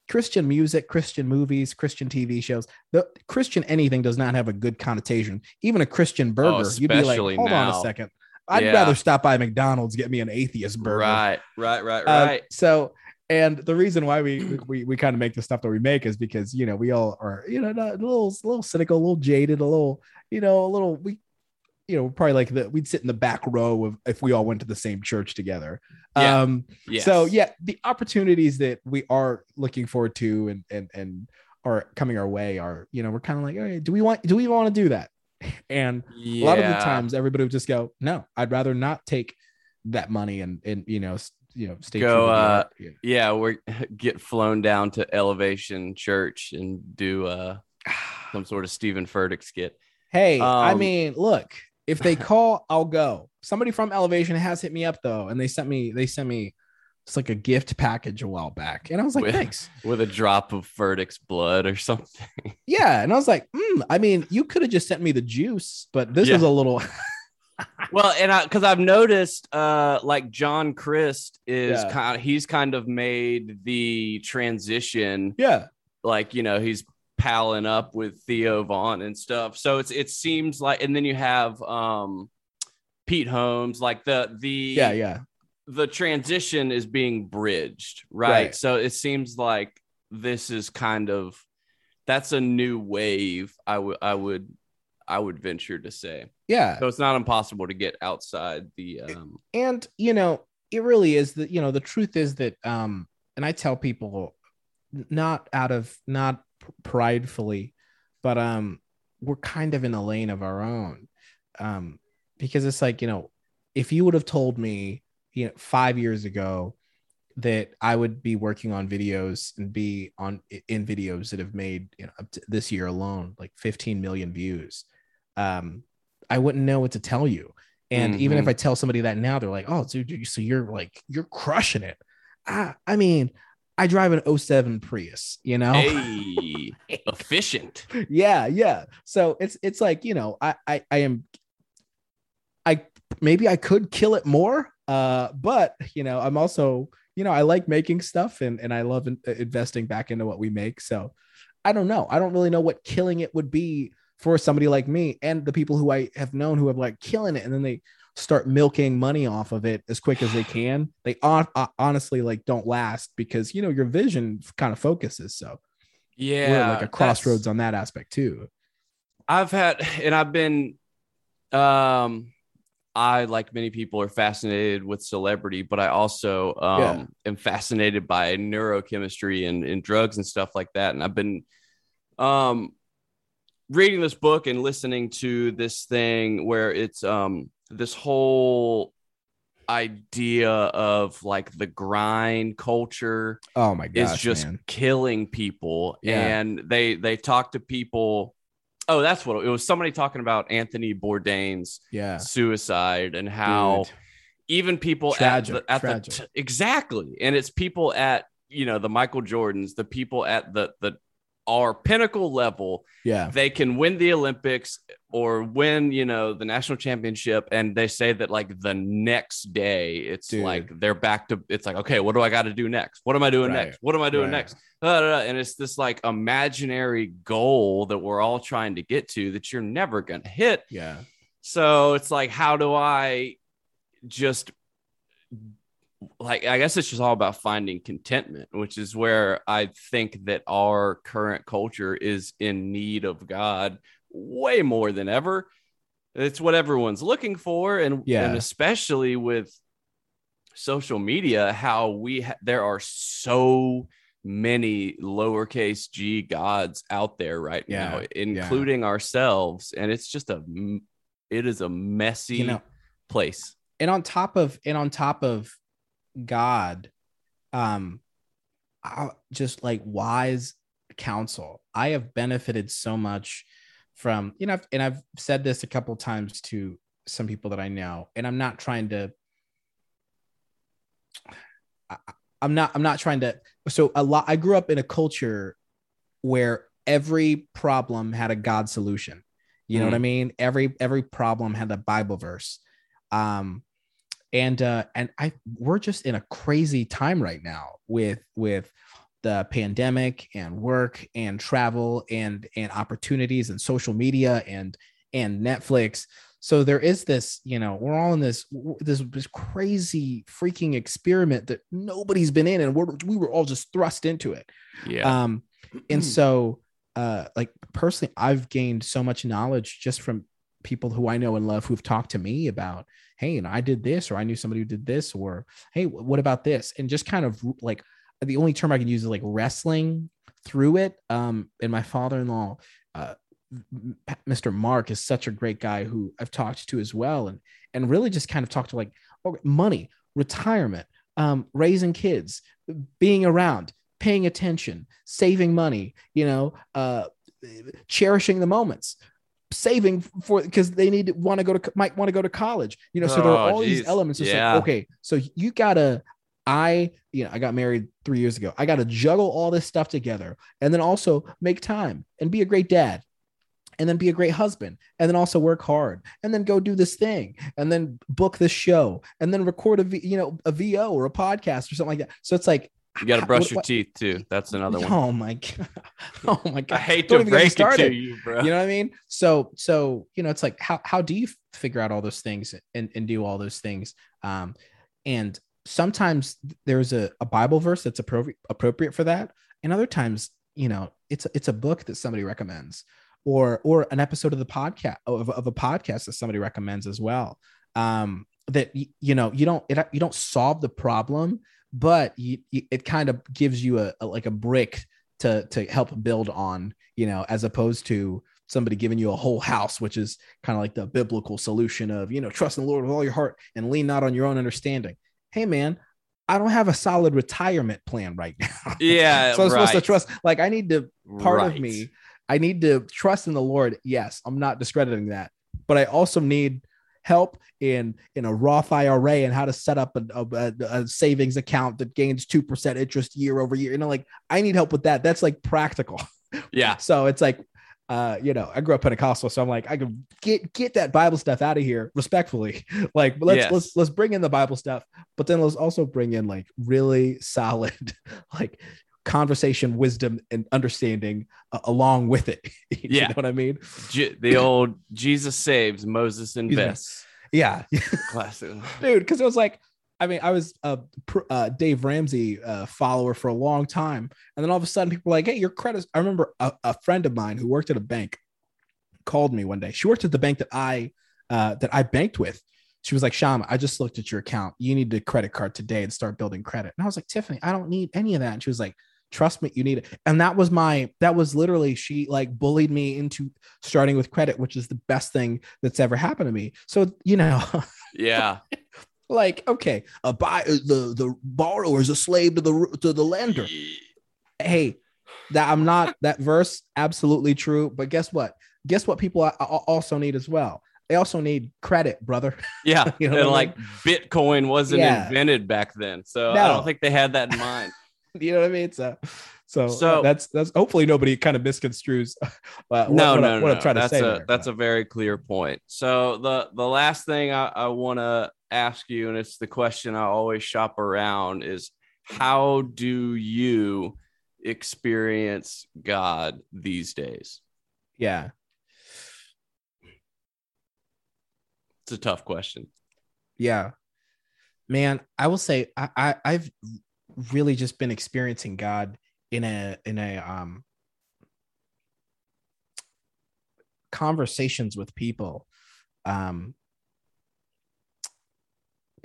Christian music, Christian movies, Christian TV shows, the Christian anything does not have a good connotation. Even a Christian burger, you'd be like, hold on a now. second. I'd Yeah. rather stop by McDonald's, get me an atheist burger. Right, right, right, Uh, right. so, and the reason why we we, we kind of make the stuff that we make is because you know we all are you know a little a little cynical, a little jaded, a little you know a little we you know probably like that we'd sit in the back row of if we all went to the same church together. Yeah. Um, yes. so yeah, the opportunities that we are looking forward to and and and are coming our way are you know we're kind of like right, do we want do we want to do that? And a lot of the times everybody would just go no, I'd rather not take that money and and you know you know stay Go, true to the uh. Yeah. yeah, we're get flown down to Elevation Church and do uh some sort of Stephen Furtick skit. Hey, I Um, mean, look, if they call, I'll go. Somebody from Elevation has hit me up though, and they sent me they sent me it's like a gift package a while back, and I was like, With- thanks. with a drop of Furtick's blood or something. Yeah, and I was like, mm, I mean, you could have just sent me the juice, but this Yeah. is a little. well, and I because I've noticed uh like John Crist is Yeah. kind he's kind of made the transition yeah, like you know he's palling up with Theo Von and stuff. So it's it seems like and then you have um Pete Holmes like the the yeah, yeah, the transition is being bridged, right? Right. So it seems like this is kind of that's a new wave. I would I would I would venture to say. yeah. So it's not impossible to get outside the um and you know it really is that you know the truth is that um and i tell people not out of not pridefully but um we're kind of in a lane of our own um because it's like you know if you would have told me you know 5 years ago that i would be working on videos and be on in videos that have made you know up to this year alone like 15 million views um i wouldn't know what to tell you and even if Mhm. I tell somebody that now, they're like, "Oh, dude, so you're like you're crushing it." I, I mean, I drive an 07 Prius, you know. hey efficient. yeah, yeah. So it's it's like you know, I I, I am, maybe I could kill it more, uh, but you know, I'm also you know I like making stuff and and I love in, investing back into what we make. So I don't know. I don't really know what killing it would be for somebody like me and the people who I have known who have like killing it and then they start milking money off of it as quick as they can. They on, uh, honestly like don't last because you know your vision kind of focuses. So Yeah. we're like a crossroads on that aspect too. I've had and I've been um I like many people are fascinated with celebrity, but I also um Yeah. am fascinated by neurochemistry and, and drugs and stuff like that. And I've been um reading this book and listening to this thing where it's um this whole idea of like the grind culture Oh my god, is just man. killing people Yeah. and they they talk to people oh that's what it was somebody talking about anthony bourdain's Yeah. suicide and how Dude. even people Tragic, at the, at tragic. the t- exactly and it's people at you know the michael jordans the people at the the our pinnacle level Yeah. they can win the Olympics or win, you know, the national championship. And they say that like the next day, it's Dude. like they're back to it's like, okay, what do I got to do next? What am I doing Right. next? What am I doing Right. next? And it's this like imaginary goal that we're all trying to get to that you're never going to hit. Yeah. So it's like, how do I just like, I guess it's just all about finding contentment, which is where I think that our current culture is in need of God way more than ever. It's what everyone's looking for. And, Yeah. and especially with social media, how we, ha- there are so many lowercase g gods out there right Yeah. now, including ourselves. And it's just a it is a messy You know, place. and on top of and on top of god um just like wise counsel. I have benefited so much from you know and i've said this a couple times to some people that i know and i'm not trying to I, i'm not i'm not trying to so a lot i grew up in a culture where every problem had a god solution. You know what i mean? Every every problem had a bible verse. Um and uh and i we're just in a crazy time right now with with the pandemic and work and travel and and opportunities and social media and and netflix. So there is this you know we're all in this this this crazy freaking experiment that nobody's been in and we're, we were all just thrust into it. Yeah. um and so uh like personally i've gained so much knowledge just from people who i know and love who've talked to me about hey know i did this or i knew somebody who did this or hey what about this? And just kind of like the only term i can use is like wrestling through it um and my father-in-law uh mr mark is such a great guy who i've talked to as well and and really just kind of talked to like okay, money retirement um raising kids being around paying attention saving money you know uh cherishing the moments saving for because they need to want to go to might want to go to college you know so there are Oh, all these elements Yeah. like okay so you gotta i you know i got married three years ago. I gotta juggle all this stuff together and then also make time and be a great dad and then be a great husband and then also work hard and then go do this thing and then book this show and then record a v, you know a vo or a podcast or something like that. So it's like You got to brush what- your what- teeth too. That's another one. oh my god oh my god I hate Don't to even get me break it to you, bro. you know what I mean? So, so you know, it's like how how do you figure out all those things and, and do all those things? Um, and sometimes there's a, a Bible verse that's appropriate appropriate for that, and other times, you know, it's it's a book that somebody recommends, or or an episode of the podcast of, of a podcast that somebody recommends as well. Um, that you know you don't it, you don't solve the problem, but you, it kind of gives you a, a like a brick to to help build on you know as opposed to somebody giving you a whole house which is kind of like the biblical solution of you know trust in the lord with all your heart and lean not on your own understanding. Hey man i don't have a solid retirement plan right now. Yeah, so i'm supposed to trust like i need to part of me i need to trust in the lord. Yes i'm not discrediting that but i also need help in in a roth ira and how to set up a, a, a savings account that gains 2% interest year over year you know like i need help with that that's like practical Yeah. so it's like uh you know i grew up pentecostal so i'm like i can get get that bible stuff out of here respectfully like let's Yes. let's let's bring in the bible stuff but then let's also bring in like really solid like conversation wisdom and understanding uh, along with it. You Yeah. know what i mean? Je- the old Jesus saves, Moses invests. yeah. Classic. dude because it was like i mean i was a uh, dave ramsey uh, follower for a long time. And then all of a sudden people were like hey your credit i remember a, a friend of mine who worked at a bank called me one day. She worked at the bank that i uh, that i banked with. She was like Shama, i just looked at your account. You need a credit card today and start building credit. And i was like tiffany i don't need any of that. And she was like trust me you need it and that was my that was literally she like bullied me into starting with credit which is the best thing that's ever happened to me so you know Yeah. like okay a buy uh, the the borrower is a slave to the to the lender hey that i'm not that verse absolutely true but guess what guess what people also need as well they also need credit brother Yeah. You know and what I like Bitcoin wasn't Yeah. invented back then. So I don't think they had that in mind. you know what i mean so so, So- that's that's hopefully nobody kind of misconstrues uh, what, no, what, no, I- what no. i'm trying to that's say a there, that's a very clear point. So the the last thing I, I want to ask you, and it's the question I always shop around, is how do you experience God these days? yeah It's a tough question. yeah man i will say I, I i've really just been experiencing god in a in a um conversations with people um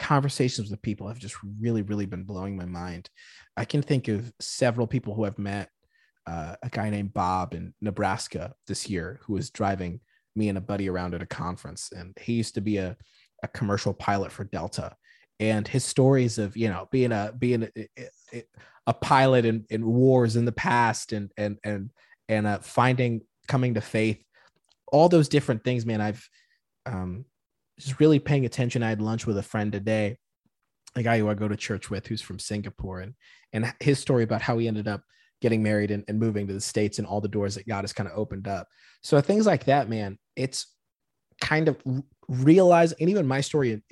conversations with people have just really really been blowing my mind. I can think of several people who have met uh, a guy named bob in nebraska this year who was driving me and a buddy around at a conference and he used to be a, a commercial pilot for delta and his stories of you know being a being a, a, pilot in, in wars in the past and and and and uh, finding coming to faith. All those different things man i've um just really paying attention. I had lunch with a friend today a guy who i go to church with who's from singapore and and his story about how he ended up getting married and, and moving to the states and all the doors that god has kind of opened up. So things like that man it's kind of realize and even my story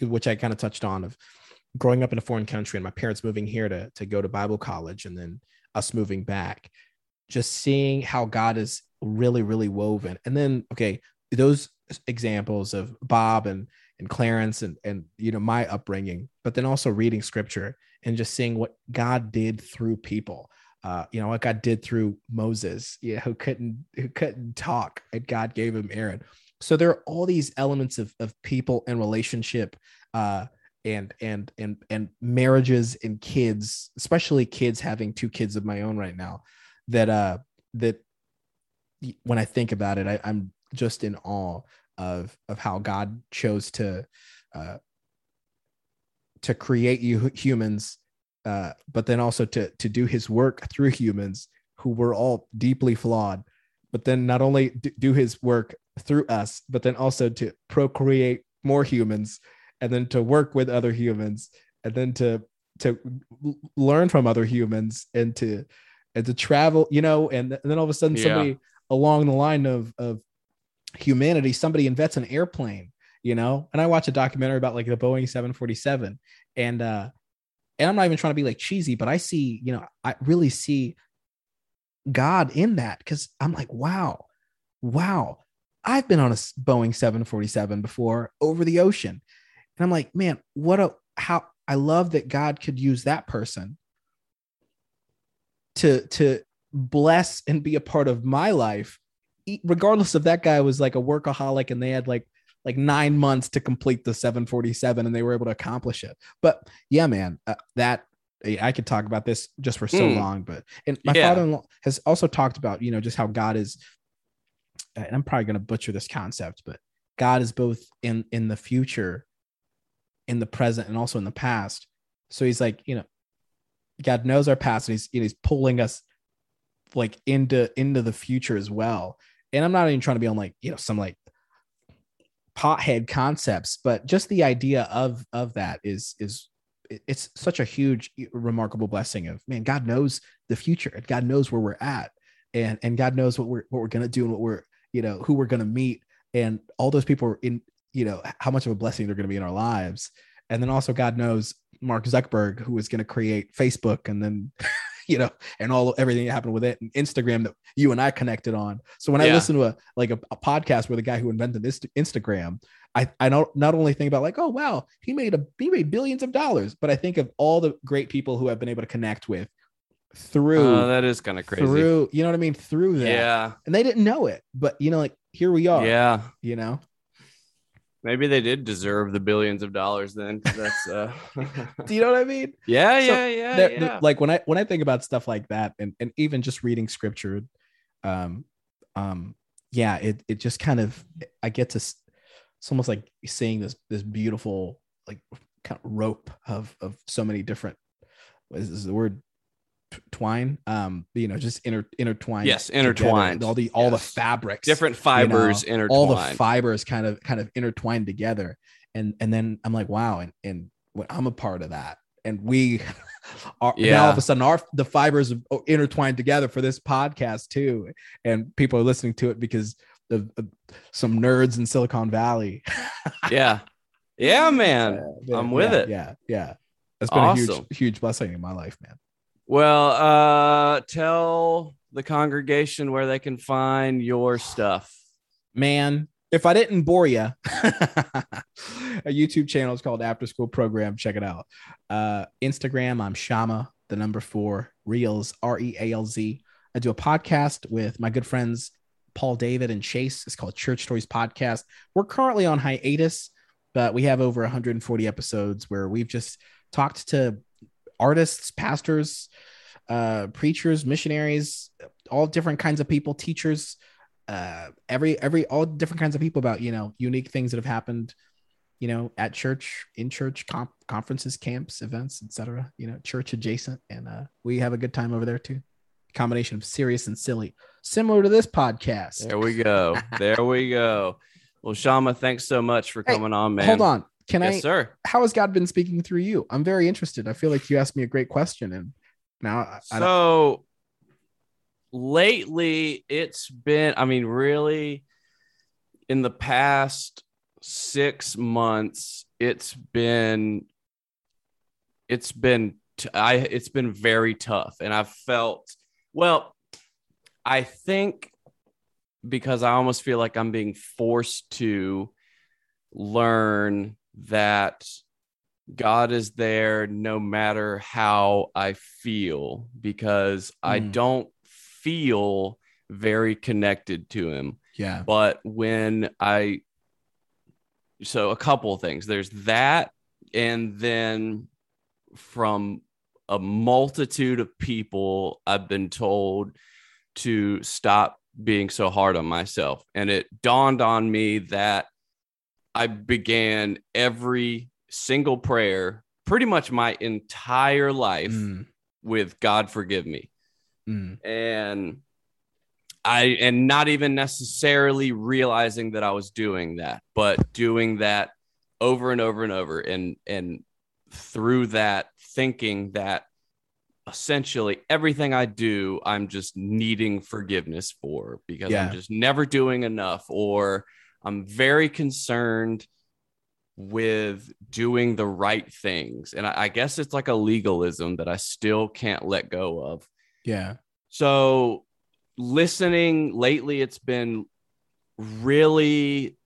which I kind of touched on of growing up in a foreign country and my parents moving here to to go to Bible college and then us moving back, just seeing how God is really really woven. And then okay, those examples of Bob and and Clarence and and you know my upbringing, but then also reading scripture and just seeing what God did through people. Uh, you know what God did through Moses, yeah, who couldn't who couldn't talk, and God gave him Aaron. So there are all these elements of of people and relationship, uh, and and and and marriages and kids, especially kids having two kids of my own right now, that uh that when I think about it, I, I'm just in awe of of how God chose to uh, to create you humans, uh, but then also to to do His work through humans who were all deeply flawed, but then not only do His work through us, but then also to procreate more humans, and then to work with other humans, and then to to learn from other humans and to and to travel, you know, and, and then all of a sudden Yeah. somebody along the line of of humanity, somebody invents an airplane, you know. And I watch a documentary about like the Boeing 747, and uh, and I'm not even trying to be like cheesy, but I see, you know, I really see God in that because I'm like, wow, wow, I've been on a Boeing 747 before over the ocean, and I'm like, man, what a how I love that God could use that person to to bless and be a part of my life regardless of that guy was like a workaholic and they had like like nine months to complete the 747 and they were able to accomplish it but yeah man uh, that i could talk about this just for so Mm. long but and my Yeah. father-in-law has also talked about you know just how god is and i'm probably going to butcher this concept but god is both in in the future in the present and also in the past. So he's like you know god knows our past and he's you know, he's pulling us like into into the future as well. And i'm not even trying to be on like you know some like pothead concepts but just the idea of of that is is it's such a huge remarkable blessing of man god knows the future and god knows where we're at and and god knows what we're what we're gonna do and what we're you know who we're gonna meet and all those people in you know how much of a blessing they're gonna be in our lives. And then also god knows mark zuckerberg who is gonna create facebook and then you know and all everything that happened with it and instagram that you and i connected on. So when i listen to a like a, a podcast where the guy who invented this instagram I, I don't not only think about like oh wow he made a he made billions of dollars but i think of all the great people who have been able to connect with through Oh, that is kind of crazy. through you know what i mean through that yeah. and they didn't know it but you know like here we are Yeah. you know Maybe they did deserve the billions of dollars then That's uh do you know what i mean Yeah, So, yeah, yeah. Yeah. like when i when i think about stuff like that and, and even just reading scripture um um yeah it it just kind of i get to it's almost like seeing this this beautiful like kind of rope of of so many different what is, the word twine um you know just inter intertwined Yes, together, intertwined. all the all the fabrics Different fibers all intertwined. the fibers kind of kind of intertwined together and and then i'm like wow and and when i'm a part of that and we are now all of a sudden our the fibers are intertwined together for this podcast too and people are listening to it because of, of some nerds in silicon valley yeah. Yeah, man. Uh, I'm with yeah, it. yeah yeah it's been a huge huge blessing in my life man Well, uh tell the congregation where they can find your stuff. man if i didn't bore you a youtube channel is called after school program. Check it out. Uh instagram i'm shama the number four reels r-e-a-l-z i do a podcast with my good friends paul david and chase. It's called church stories podcast. We're currently on hiatus but we have over 140 episodes where we've just talked to artists pastors uh preachers missionaries all different kinds of people teachers uh every every all different kinds of people about you know unique things that have happened you know at church in church comp- conferences camps events etc you know church adjacent and uh we have a good time over there too combination of serious and silly similar to this podcast There we go. there we go. Well, Shama, thanks so much for Hey, coming on, man. hold on can yes, i sir. how has god been speaking through you i'm very interested i feel like you asked me a great question and now I, I So lately it's been, I mean, really in the past six months, it's been it's been t- I it's been very tough, and I've felt well. I think because I almost feel like I'm being forced to learn that God is there no matter how I feel because I Mm. don't feel very connected to him. Yeah. But when I, so a couple of things there's that, and then from a multitude of people, I've been told to stop being so hard on myself. And it dawned on me that I began every single prayer pretty much my entire life Mm, with God forgive me. mm, And I and not even necessarily realizing that I was doing that, but doing that over and over and over and and through that thinking that essentially everything I do I'm just needing forgiveness for because Yeah. I'm just never doing enough or I'm very concerned with doing the right things. And I, I guess it's like a legalism that I still can't let go of. yeah. So, listening lately, it's been really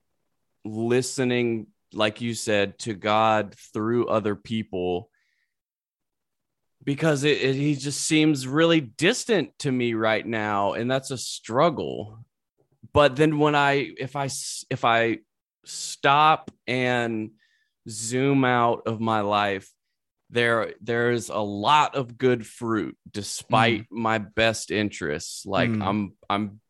listening, like you said, to God through other people because it, it, he just seems really distant to me right now. And that's a struggle. But then when I, if i if I stop and zoom out of my life, there there's a lot of good fruit despite my best interests. Like Mm. i'm i'm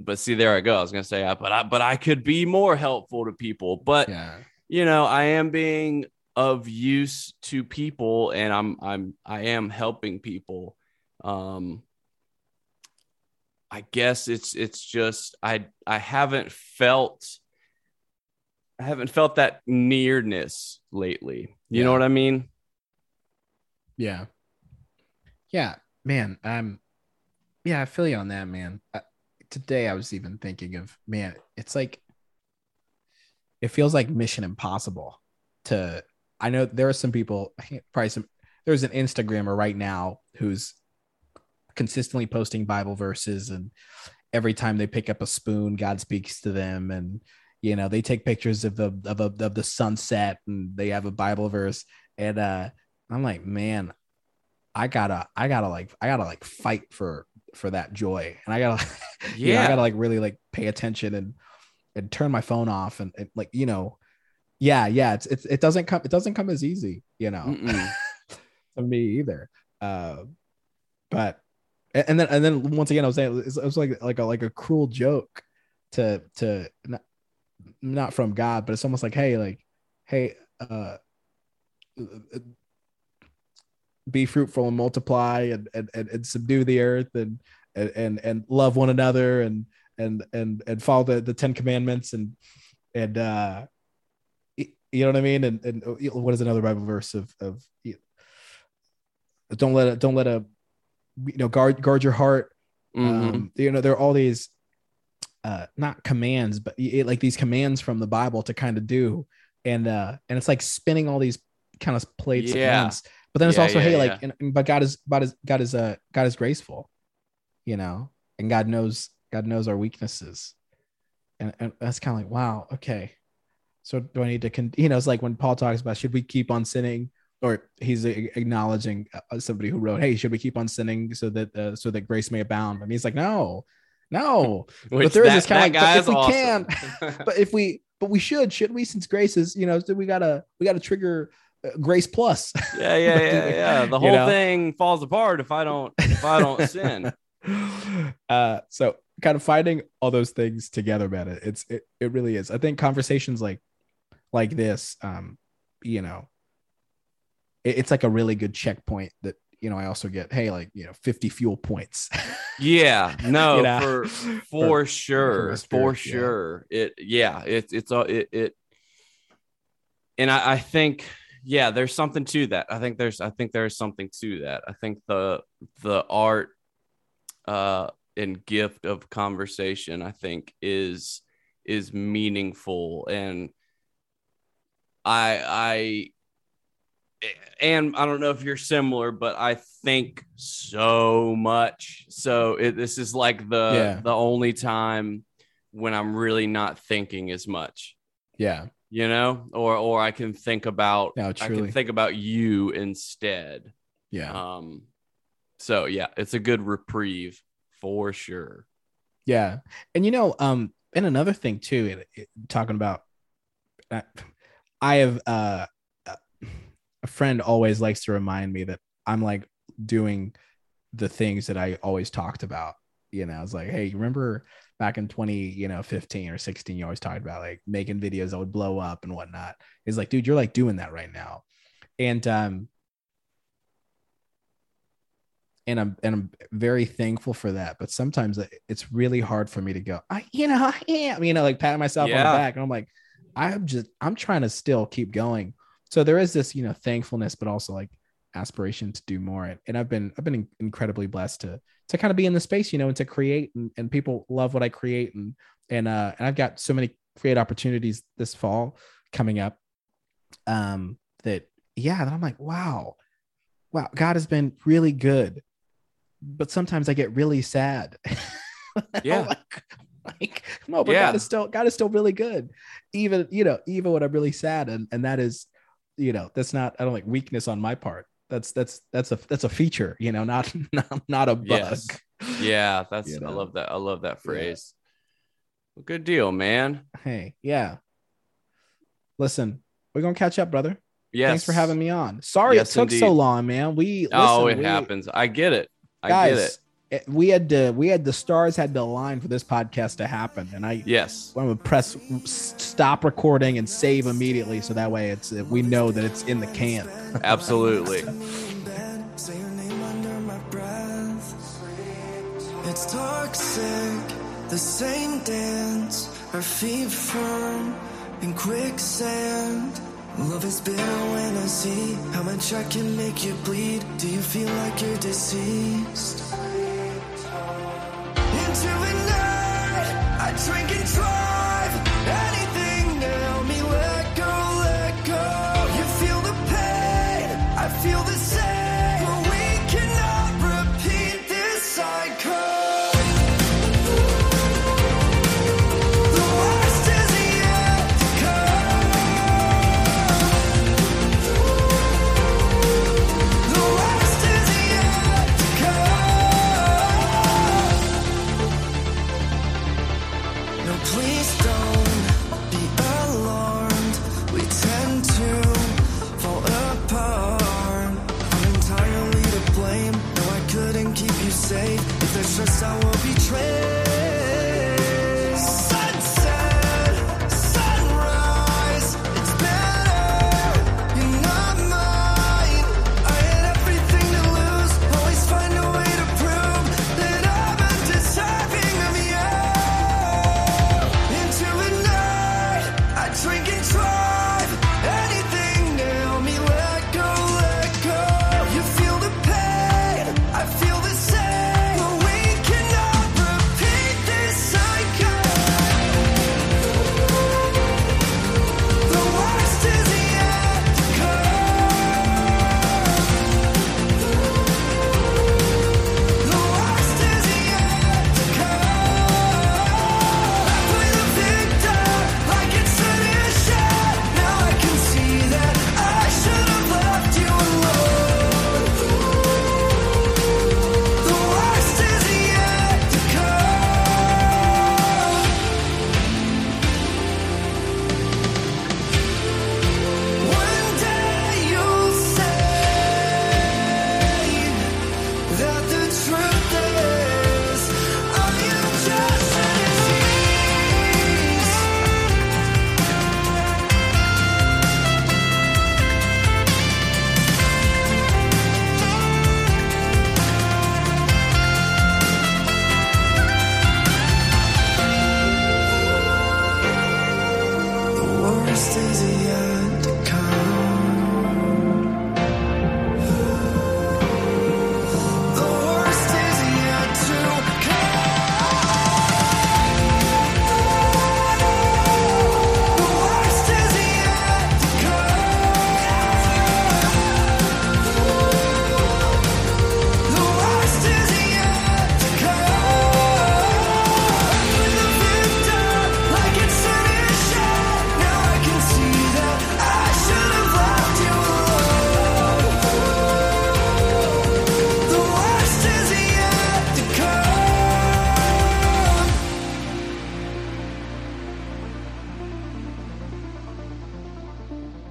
but see there i go. I was gonna say uh, but i but i could be more helpful to people. But Yeah. you know i am being of use to people and i'm i'm i am helping people. Um i guess it's it's just i i haven't felt i haven't felt that nearness lately you know what i mean Yeah. Yeah, man. I'm yeah, I feel you on that, man. Uh, today I was even thinking of, man, it's like it feels like Mission Impossible. To I know there are some people, I probably some. There's an Instagrammer right now who's consistently posting Bible verses, and every time they pick up a spoon, God speaks to them, and you know they take pictures of the of, a, of the sunset, and they have a Bible verse, and uh I'm like, man, I gotta, I gotta like, I gotta like fight for for that joy, and I gotta, yeah, yeah I gotta like really like pay attention and and turn my phone off and, and like you know, yeah, yeah, it's, it's it doesn't come, it doesn't come as easy, you know, to me either. Uh, but and then and then once again, I was saying it was, like like a like a cruel joke to to not, not from God, but it's almost like hey, like hey, uh, be fruitful and multiply and and and, and subdue the earth and and and, love one another and and and and follow the, the Ten Commandments and and uh you know what I mean? And and uh, what is another Bible verse of of don't let it don't let a you know guard guard your heart. Mhm. um, you know there are all these uh not commands but y- like these commands from the bible to kind of do. And uh and it's like spinning all these kind of plates Yeah. at once. But then it's Yeah, also yeah, hey like and- but god is god is god is uh god is graceful you know and god knows god knows our weaknesses. And, and that's kind of like wow okay. So do i need to con- you know it's like when paul talks about should we keep on sinning or he's acknowledging uh, somebody who wrote hey should we keep on sinning so that uh, so that grace may abound and he's like no no Which there is that- this kinda that like, if is we awesome. but if we but we should shouldn't we since grace is you know we gotta we gotta trigger uh, grace plus yeah, yeah, yeah, yeah. The You whole know? thing falls apart if I don't if I don't sin. uh so kind of finding all those things together man it, it's it, it really is i think conversations like like this um you know it, it's like a really good checkpoint that you know i also get hey like you know 50 fuel points Yeah, no, You know? for For- for sure, my for spirit, yeah. sure. It yeah, it's it's all it it and I, I think yeah, there's something to that. I think there's I think there's something to that. I think the the art uh and gift of conversation I think is is meaningful and I I and I don't know if you're similar, but I think so much. So it, this is like the Yeah. the only time when I'm really not thinking as much, Yeah. you know, or or I can think about No, I can think about you instead. Yeah. Um, so yeah, it's a good reprieve for sure. Yeah. And you know, um, and another thing too, it, it- talking about, I, I have uh, a friend always likes to remind me that I'm like doing the things that I always talked about. You know, it's like, hey, you remember back in 20, you know, 15 or 16, you always talked about like making videos that would blow up and whatnot. It's like, dude, you're like doing that right now. And um and I'm and I'm very thankful for that. But sometimes it's really hard for me to go, I you know, I am, you know, like patting myself on the back. And I'm like, I'm just I'm trying to still keep going. So there is this, you know, thankfulness, but also like aspiration to do more. And, and I've been I've been incredibly blessed to to kind of be in the space, you know, and to create and, and people love what I create. And and uh and I've got so many create opportunities this fall coming up. Um that yeah, that I'm like, wow, wow, God has been really good. But sometimes I get really sad. Yeah. like, like, no, but Yeah. God is still God is still really good. Even, you know, even when I'm really sad. And and that is, you know, that's not I don't like weakness on my part. That's that's that's a that's a feature, you know, not not, not a bug. Yes. Yeah, that's You I love that. I love that phrase. Well, good deal, man. Hey, yeah. Listen, we're gonna catch up, brother. Yes. Thanks for having me on. Sorry Yes, it took so long, man. We oh, it we- happens. I get it. I get it. Guys. it- We had to, we had the stars had to align for this podcast to happen, and I, Yes. I'm gonna press stop recording and save immediately, so that way it's eh, we know that it's in the can. Absolutely. bed, say your name under my breath. It's toxic, the same dance, our feet firm in quicksand. Love is bitter when I see how much I can make you bleed. Do you feel like you're deceased? Into the night, I drink and drive.